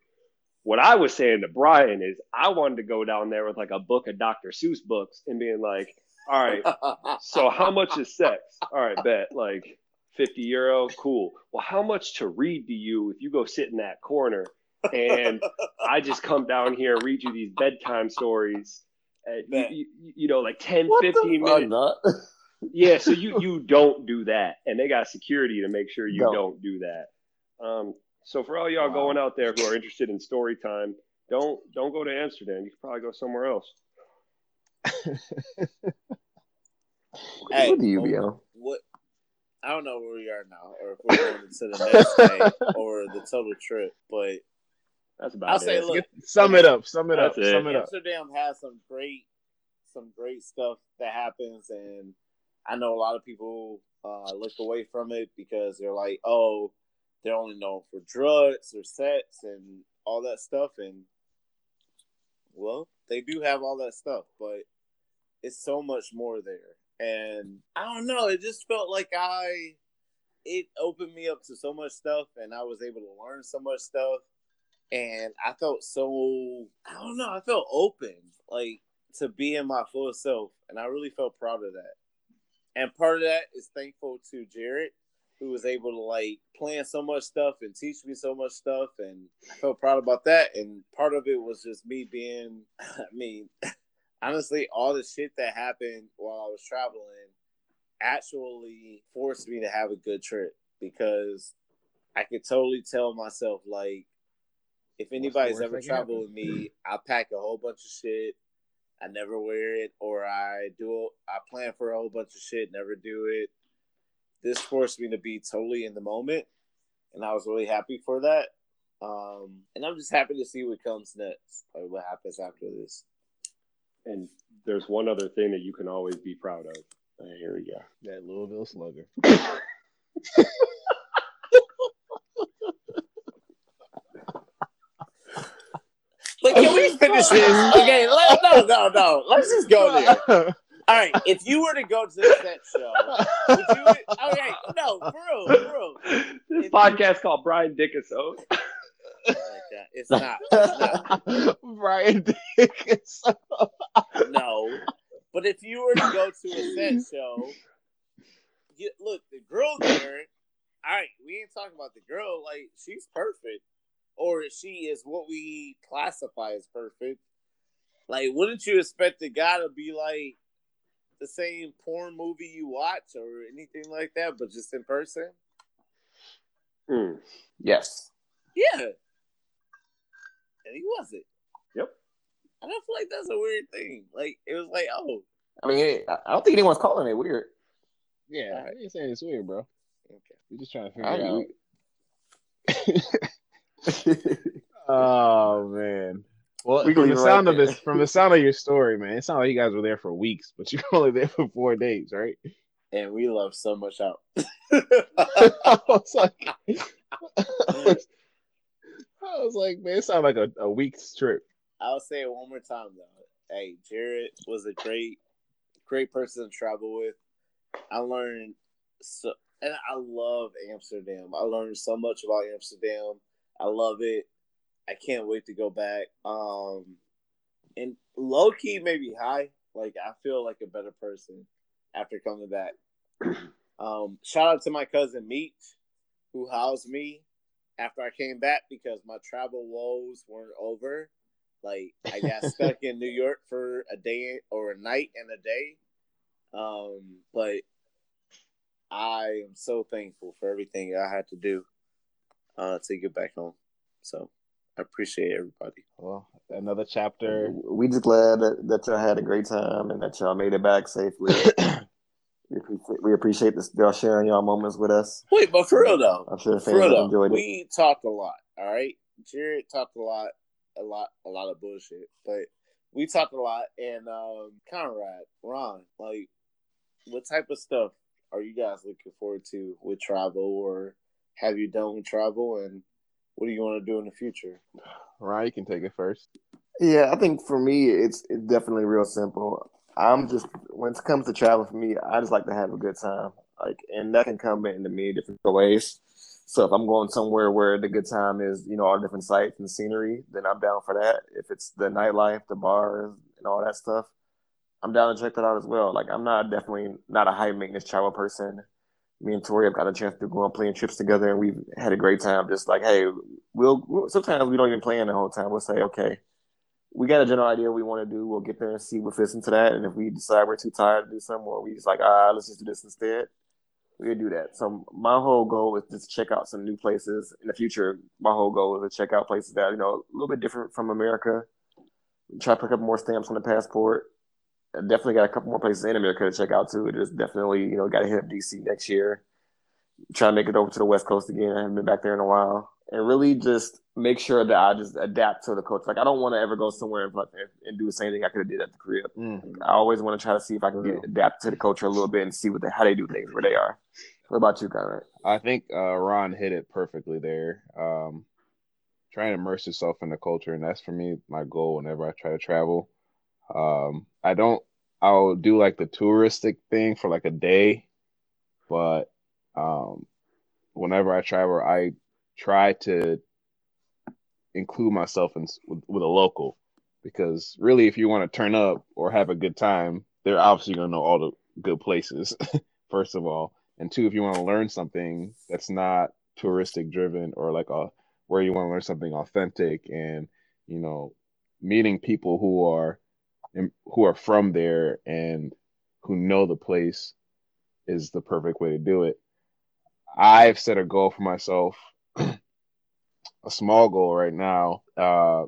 What I was saying to Brian is I wanted to go down there with like a book of Dr. Seuss books and being like, all right, so how much is sex? All right, bet like 50 euro, cool. Well, how much to read do you if you go sit in that corner and I just come down here and read you these bedtime stories. At, you, you, you know, like 10, What 15 the fuck, minutes. dog? [LAUGHS] Yeah, so you you don't do that, and they got security to make sure you No. don't do that. Um, so for all y'all Wow. going out there who are interested in story time, don't don't go to Amsterdam. You could probably go somewhere else. [LAUGHS] Hey, what do you well, what I don't know where we are now, or if we're going to the next day [LAUGHS] or the total trip. But That's about I'll it. say, look, sum it up. Sum it up. It. Sum it up. Amsterdam has some great, some great stuff that happens, and I know a lot of people uh, look away from it because they're like, oh, they're only known for drugs or sex and all that stuff. And well, they do have all that stuff, but it's so much more there. And I don't know, it just felt like I it opened me up to so much stuff and I was able to learn so much stuff and I felt so I don't know, I felt open like to be in my full self and I really felt proud of that. And part of that is thankful to Jared who was able to like plan so much stuff and teach me so much stuff and I felt proud about that and part of it was just me being [LAUGHS] I mean [LAUGHS] honestly all the shit that happened while I was traveling actually forced me to have a good trip because I could totally tell myself like if anybody's ever traveled with me, I pack a whole bunch of shit. I never wear it, or I do. I plan for a whole bunch of shit, never do it. This forced me to be totally in the moment, and I was really happy for that. Um, and I'm just happy to see what comes next, like what happens after this. And there's one other thing that you can always be proud of. Uh, here we go. That Louisville slugger. [LAUGHS] But can we [LAUGHS] finish this? Okay, let, no, no, no. Let's just go there. [LAUGHS] All right, if you were to go to the set show, would you? Okay, no, for real, for real. This If- podcast called Brian Dickinson. Oh my It's not. It's not. [LAUGHS] Brian Dickinson. No. But if you were to go to a set show, you, look, the girl there, all right, we ain't talking about the girl. Like, she's perfect. Or she is what we classify as perfect. Like, wouldn't you expect the guy to be like the same porn movie you watch or anything like that, but just in person? Hmm. Yes. Yeah. And he wasn't. Yep. And I feel like that's a weird thing. Like, it was like, oh, I mean, I I don't think anyone's calling it weird. Yeah, I ain't saying it's weird, bro. okay. We're just trying to figure I it out. [LAUGHS] [LAUGHS] Oh man. Well, We from the sound right of there. this, from the sound of your story, man, it sounded like you guys were there for weeks, but you were [LAUGHS] only there for four days, right? And we love so much out. [LAUGHS] [LAUGHS] I was like, I was, I was like, man, it sounded like a, a week's trip. I'll say it one more time though. Hey, Jared was a great, great person to travel with. I learned so, and I love Amsterdam. I learned so much about Amsterdam. I love it. I can't wait to go back. Um, and low key, maybe high. Like I feel like a better person after coming back. [CLEARS THROAT] Um, shout out to my cousin Meech, who housed me after I came back because my travel woes weren't over. Like I got [LAUGHS] stuck in New York for a day or a night and a day. Um, but I am so thankful for everything I had to do uh, to get back home. So I appreciate everybody. Well, another chapter. we just glad that, that y'all had a great time and that y'all made it back safely. [COUGHS] we, appreciate, we appreciate this, y'all sharing y'all moments with us. Wait, but for real though, I'm sure the for fans though, enjoyed it. we talked a lot. All right, Jared talked a lot, a lot, a lot of bullshit, but we talked a lot. And um, Conrad, Ron, like, what type of stuff are you guys looking forward to with travel, or have you done with travel, and what do you want to do in the future? Ryan, you can take it first. Yeah, I think for me, it's it's definitely real simple. I'm just when it comes to travel for me, I just like to have a good time. Like, and that can come in many different ways. So if I'm going somewhere where the good time is, you know, all different sights and scenery, then I'm down for that. If it's the nightlife, the bars, and all that stuff, I'm down to check that out as well. Like, I'm not definitely not a high maintenance travel person. Me and Tori have got a chance to go on playing trips together, and we've had a great time. Just like, hey, we'll, we'll sometimes we don't even plan the whole time. We'll say, okay, we got a general idea we want to do. We'll get there and see what fits into that. And if we decide we're too tired to do something, or we just like, ah, let's just do this instead, we'll do that. So my whole goal is just check out some new places in the future. My whole goal is to check out places that you know a little bit different from America. Try to pick up more stamps on the passport. Definitely got a couple more places in America to check out too. Just definitely, you know, got to hit up DC next year. Try to make it over to the West Coast again. I haven't been back there in a while. and really just make sure that I just adapt to the culture. Like I don't want to ever go somewhere and, and do the same thing I could have did at the crib. Mm. I always want to try to see if I can get adapt to the culture a little bit and see what they, how they do things where they are. What about you, Conrad? I think uh, Ron hit it perfectly there. Um, trying to immerse yourself in the culture, and that's for me my goal whenever I try to travel. Um, I don't. I'll do like the touristic thing for like a day, but um, whenever I travel, I try to include myself in with, with a local because really, if you want to turn up or have a good time, they're obviously gonna know all the good places. [LAUGHS] first of all, and two, if you want to learn something that's not touristic driven or like a where you want to learn something authentic and you know meeting people who are who are from there and who know the place is the perfect way to do it. I've set a goal for myself [CLEARS THROAT] a small goal right now uh,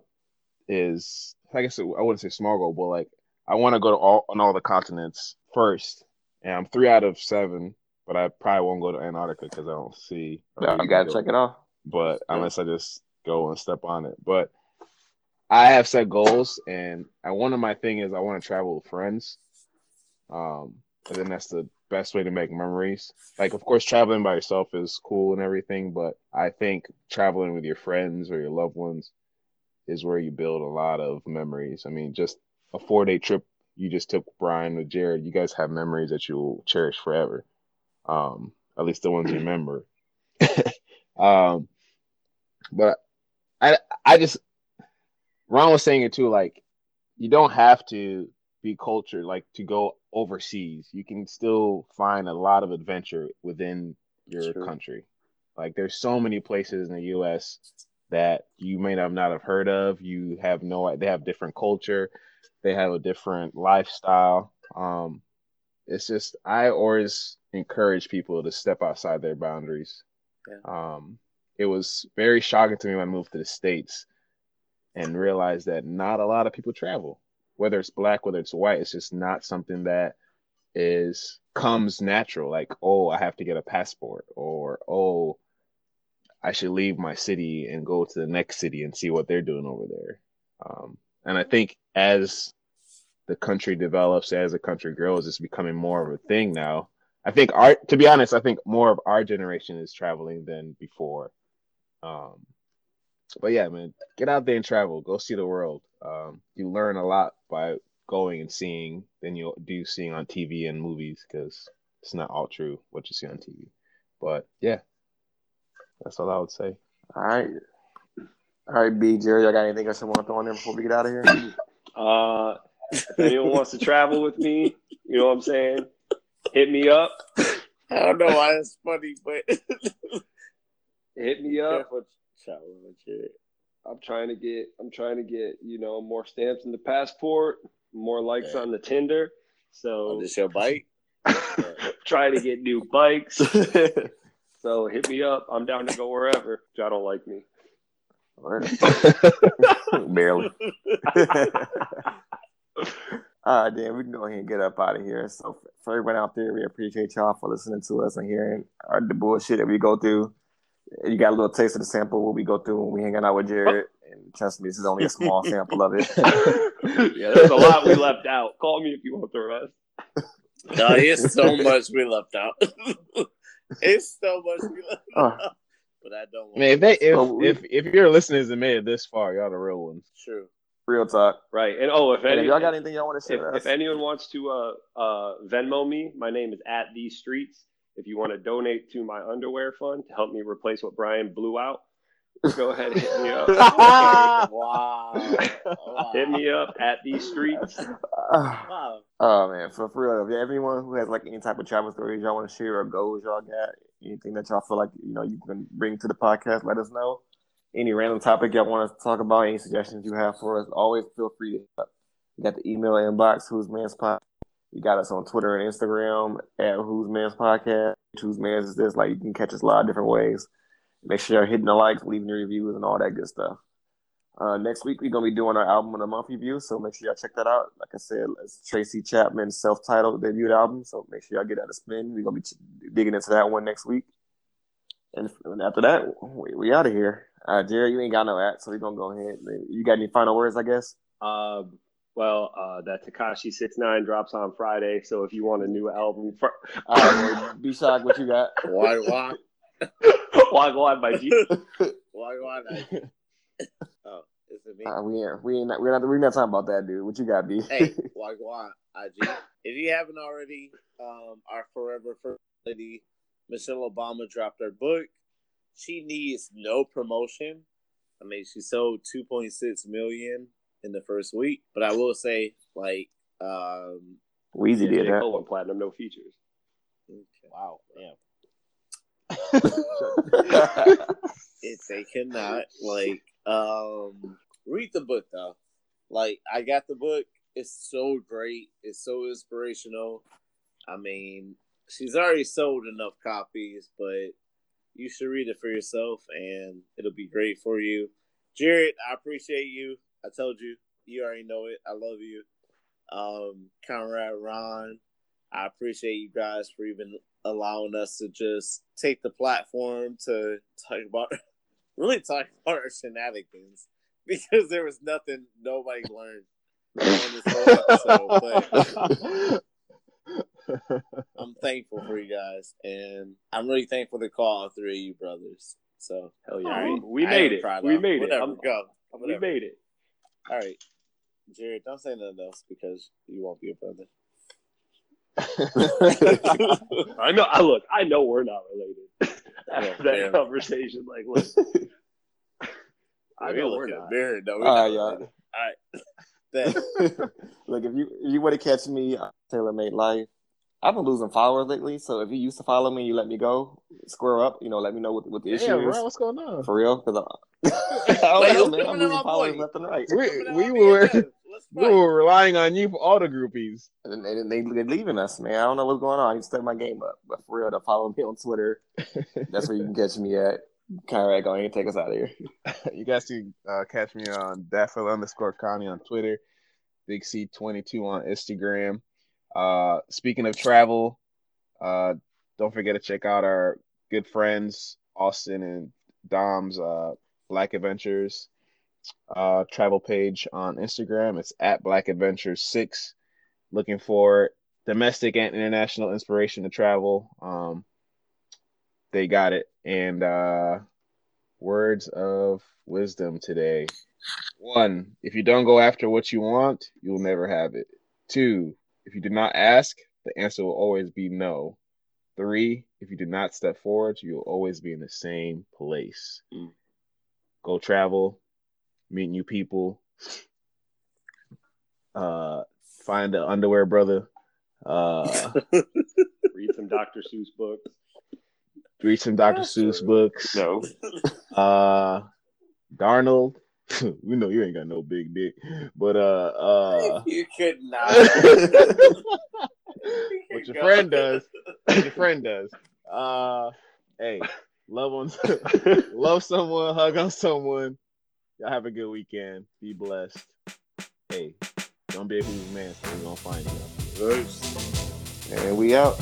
is I guess I wouldn't say small goal, but like I want to go to all on all the continents first, and I'm three out of seven, but I probably won't go to Antarctica because I don't see. No, you gotta check it off. But yeah. unless I just go and step on it, but I have set goals, and I, one of my thing is I want to travel with friends. Um, and then that's the best way to make memories. Like, of course, traveling by yourself is cool and everything, but I think traveling with your friends or your loved ones is where you build a lot of memories. I mean, just a four day trip you just took Brian with Jared, you guys have memories that you'll cherish forever. Um, at least the ones you [CLEARS THROAT] remember. [LAUGHS] um, but I I just Ron was saying it too, like you don't have to be cultured like to go overseas. You can still find a lot of adventure within your country. Like there's so many places in the US that you may have not have heard of. You have no they have different culture, they have a different lifestyle. Um it's just I always encourage people to step outside their boundaries. Yeah. Um it was very shocking to me when I moved to the States and realize that not a lot of people travel whether it's black, whether it's white, it's just not something that is comes natural. Like, oh, I have to get a passport, or oh, I should leave my city and go to the next city and see what they're doing over there. Um, and I think as the country develops, as the country grows, it's becoming more of a thing now. I think our, to be honest, I think more of our generation is traveling than before. Um, but yeah, man, get out there and travel. Go see the world. Um, you learn a lot by going and seeing than you do seeing on TV and movies because it's not all true what you see on TV. But yeah, that's all I would say. All right. All right, B, Jerry, I got anything else you want to throw in there before we get out of here? Uh, if anyone wants to travel with me, you know what I'm saying? Hit me up. I don't know why that's funny, but hit me up. I'm trying to get I'm trying to get you know more stamps in the passport, more likes yeah. on the Tinder. So on this your bike. [LAUGHS] trying to get new bikes. [LAUGHS] so hit me up. I'm down to go wherever. Y'all don't like me. Barely. All right, [LAUGHS] damn, we can go ahead and get up out of here. So for everyone out there, we appreciate y'all for listening to us and hearing our, the bullshit that we go through you got a little taste of the sample what we go through when we hanging out with Jared. And trust me, this is only a small [LAUGHS] sample of it. [LAUGHS] yeah, there's a lot we left out. Call me if you want the rest. No, it's so [LAUGHS] much we left out. it's so much we left uh, out. But I don't. I mean, if they if, if if your listeners have made it this far, y'all the real ones. True. Real talk. Right. And oh, if, any, if y'all got anything y'all want to share, if, if, anyone wants to uh uh Venmo me, my name is at these streets. If you want to donate to my underwear fund to help me replace what Brian blew out, go ahead and hit me up. [LAUGHS] wow. [LAUGHS] Hit me up at these streets. wow. [SIGHS] Oh man, for, for real, if everyone who has like any type of travel stories y'all want to share or goals y'all got, anything that y'all feel like you know you can bring to the podcast, let us know. Any random topic y'all want to talk about, any suggestions you have for us, always feel free to hit up. You got the email inbox, who's man's podcast you got us on Twitter and Instagram at Who's Man's Podcast. Who's Man's is this? Like you can catch us a lot of different ways. Make sure you're hitting the likes, leaving your reviews, and all that good stuff. Uh, next week we're gonna be doing our album of the month review, so make sure y'all check that out. Like I said, it's Tracy Chapman's self-titled debut album, so make sure y'all get that a spin. We're gonna be digging into that one next week, and, and after that, we, we out of here. Right, Jerry, you ain't got no at, so we gonna go ahead. You got any final words? I guess. Um, well, uh, that Tekashi Six Nine drops on Friday, so if you want a new album, for, All right, well, be what you got. [LAUGHS] Why, why, [LAUGHS] why go on my G? [LAUGHS] why, why? Oh, is it me? Uh, we ain't, we ain't, not, we're not, we're not talking about that, dude. What you got, B? hey, Wagwan IG. If you haven't already, um, our forever first lady, Michelle Obama, dropped her book. She needs no promotion. I mean, she sold 2.6 million in the first week, but I will say, like, um, Weezy Yeah, did J. that. Cole went platinum, no features. Wow, damn. [LAUGHS] if they cannot, like, um, read the book though. Like, I got the book. It's so great. It's so inspirational. I mean, she's already sold enough copies, but you should read it for yourself, and it'll be great for you. Jared, I appreciate you. I told you, you already know it. I love you. Um, Conrad, Ron, I appreciate you guys for even allowing us to just take the platform to talk about, [LAUGHS] really talk about our shenanigans [LAUGHS] because there was nothing nobody learned on this whole episode. But [LAUGHS] I'm thankful for you guys, and I'm really thankful to call all three of you brothers. So Hell yeah, all right. we I made it. We of- made it. Whatever, I'm- go. We made it. All right, Jared, don't say nothing else because you won't be a brother. [LAUGHS] I know. I look. I know we're not related. [LAUGHS] After that Yeah. conversation, like, look, [LAUGHS] I We know we're the not. mirror. No, we're All not right, y'all. related. All right. Look, if you if you want to catch me, on Taylor Made Life. I've been losing followers lately, so if you used to follow me, you let me go, square up. You know, let me know what, what the issue Yeah, is what's going on? for real. Because I, [LAUGHS] I don't Wait, know, man. I'm coming in losing followers boy? left and right, We Coming [LAUGHS] we were we were relying on you for all the groupies. and they, they they're leaving us, man. I don't know what's going on. I need to step my game up, but for real, to follow me on Twitter. [LAUGHS] That's where you can catch me at. Conrad, go ahead and take us out of here. you guys can uh, catch me on Daffodil underscore Connie on Twitter, Big C twenty two on Instagram. Uh, speaking of travel, uh, don't forget to check out our good friends Austin and Dom's uh, Black Adventures uh, travel page on Instagram. It's at Black Adventures Six. Looking for domestic and international inspiration to travel. Um, they got it. And uh, words of wisdom today. One, if you don't go after what you want, you'll never have it. Two, if you do not ask, the answer will always be no. Three, if you do not step forward, you'll always be in the same place. Mm. Go travel, meet new people, uh, find the underwear brother, uh, [LAUGHS] Read some Dr. Seuss books. read some Dr. Seuss books. No, Uh, Darnold, [LAUGHS] we know you ain't got no big dick, but uh, uh, [LAUGHS] you could [LAUGHS] not. what your friend does, your friend does. Uh, hey, love on, love someone, hug on someone. Y'all have a good weekend. Be blessed. Hey, don't be a who's man, so we're gonna find you. and we out.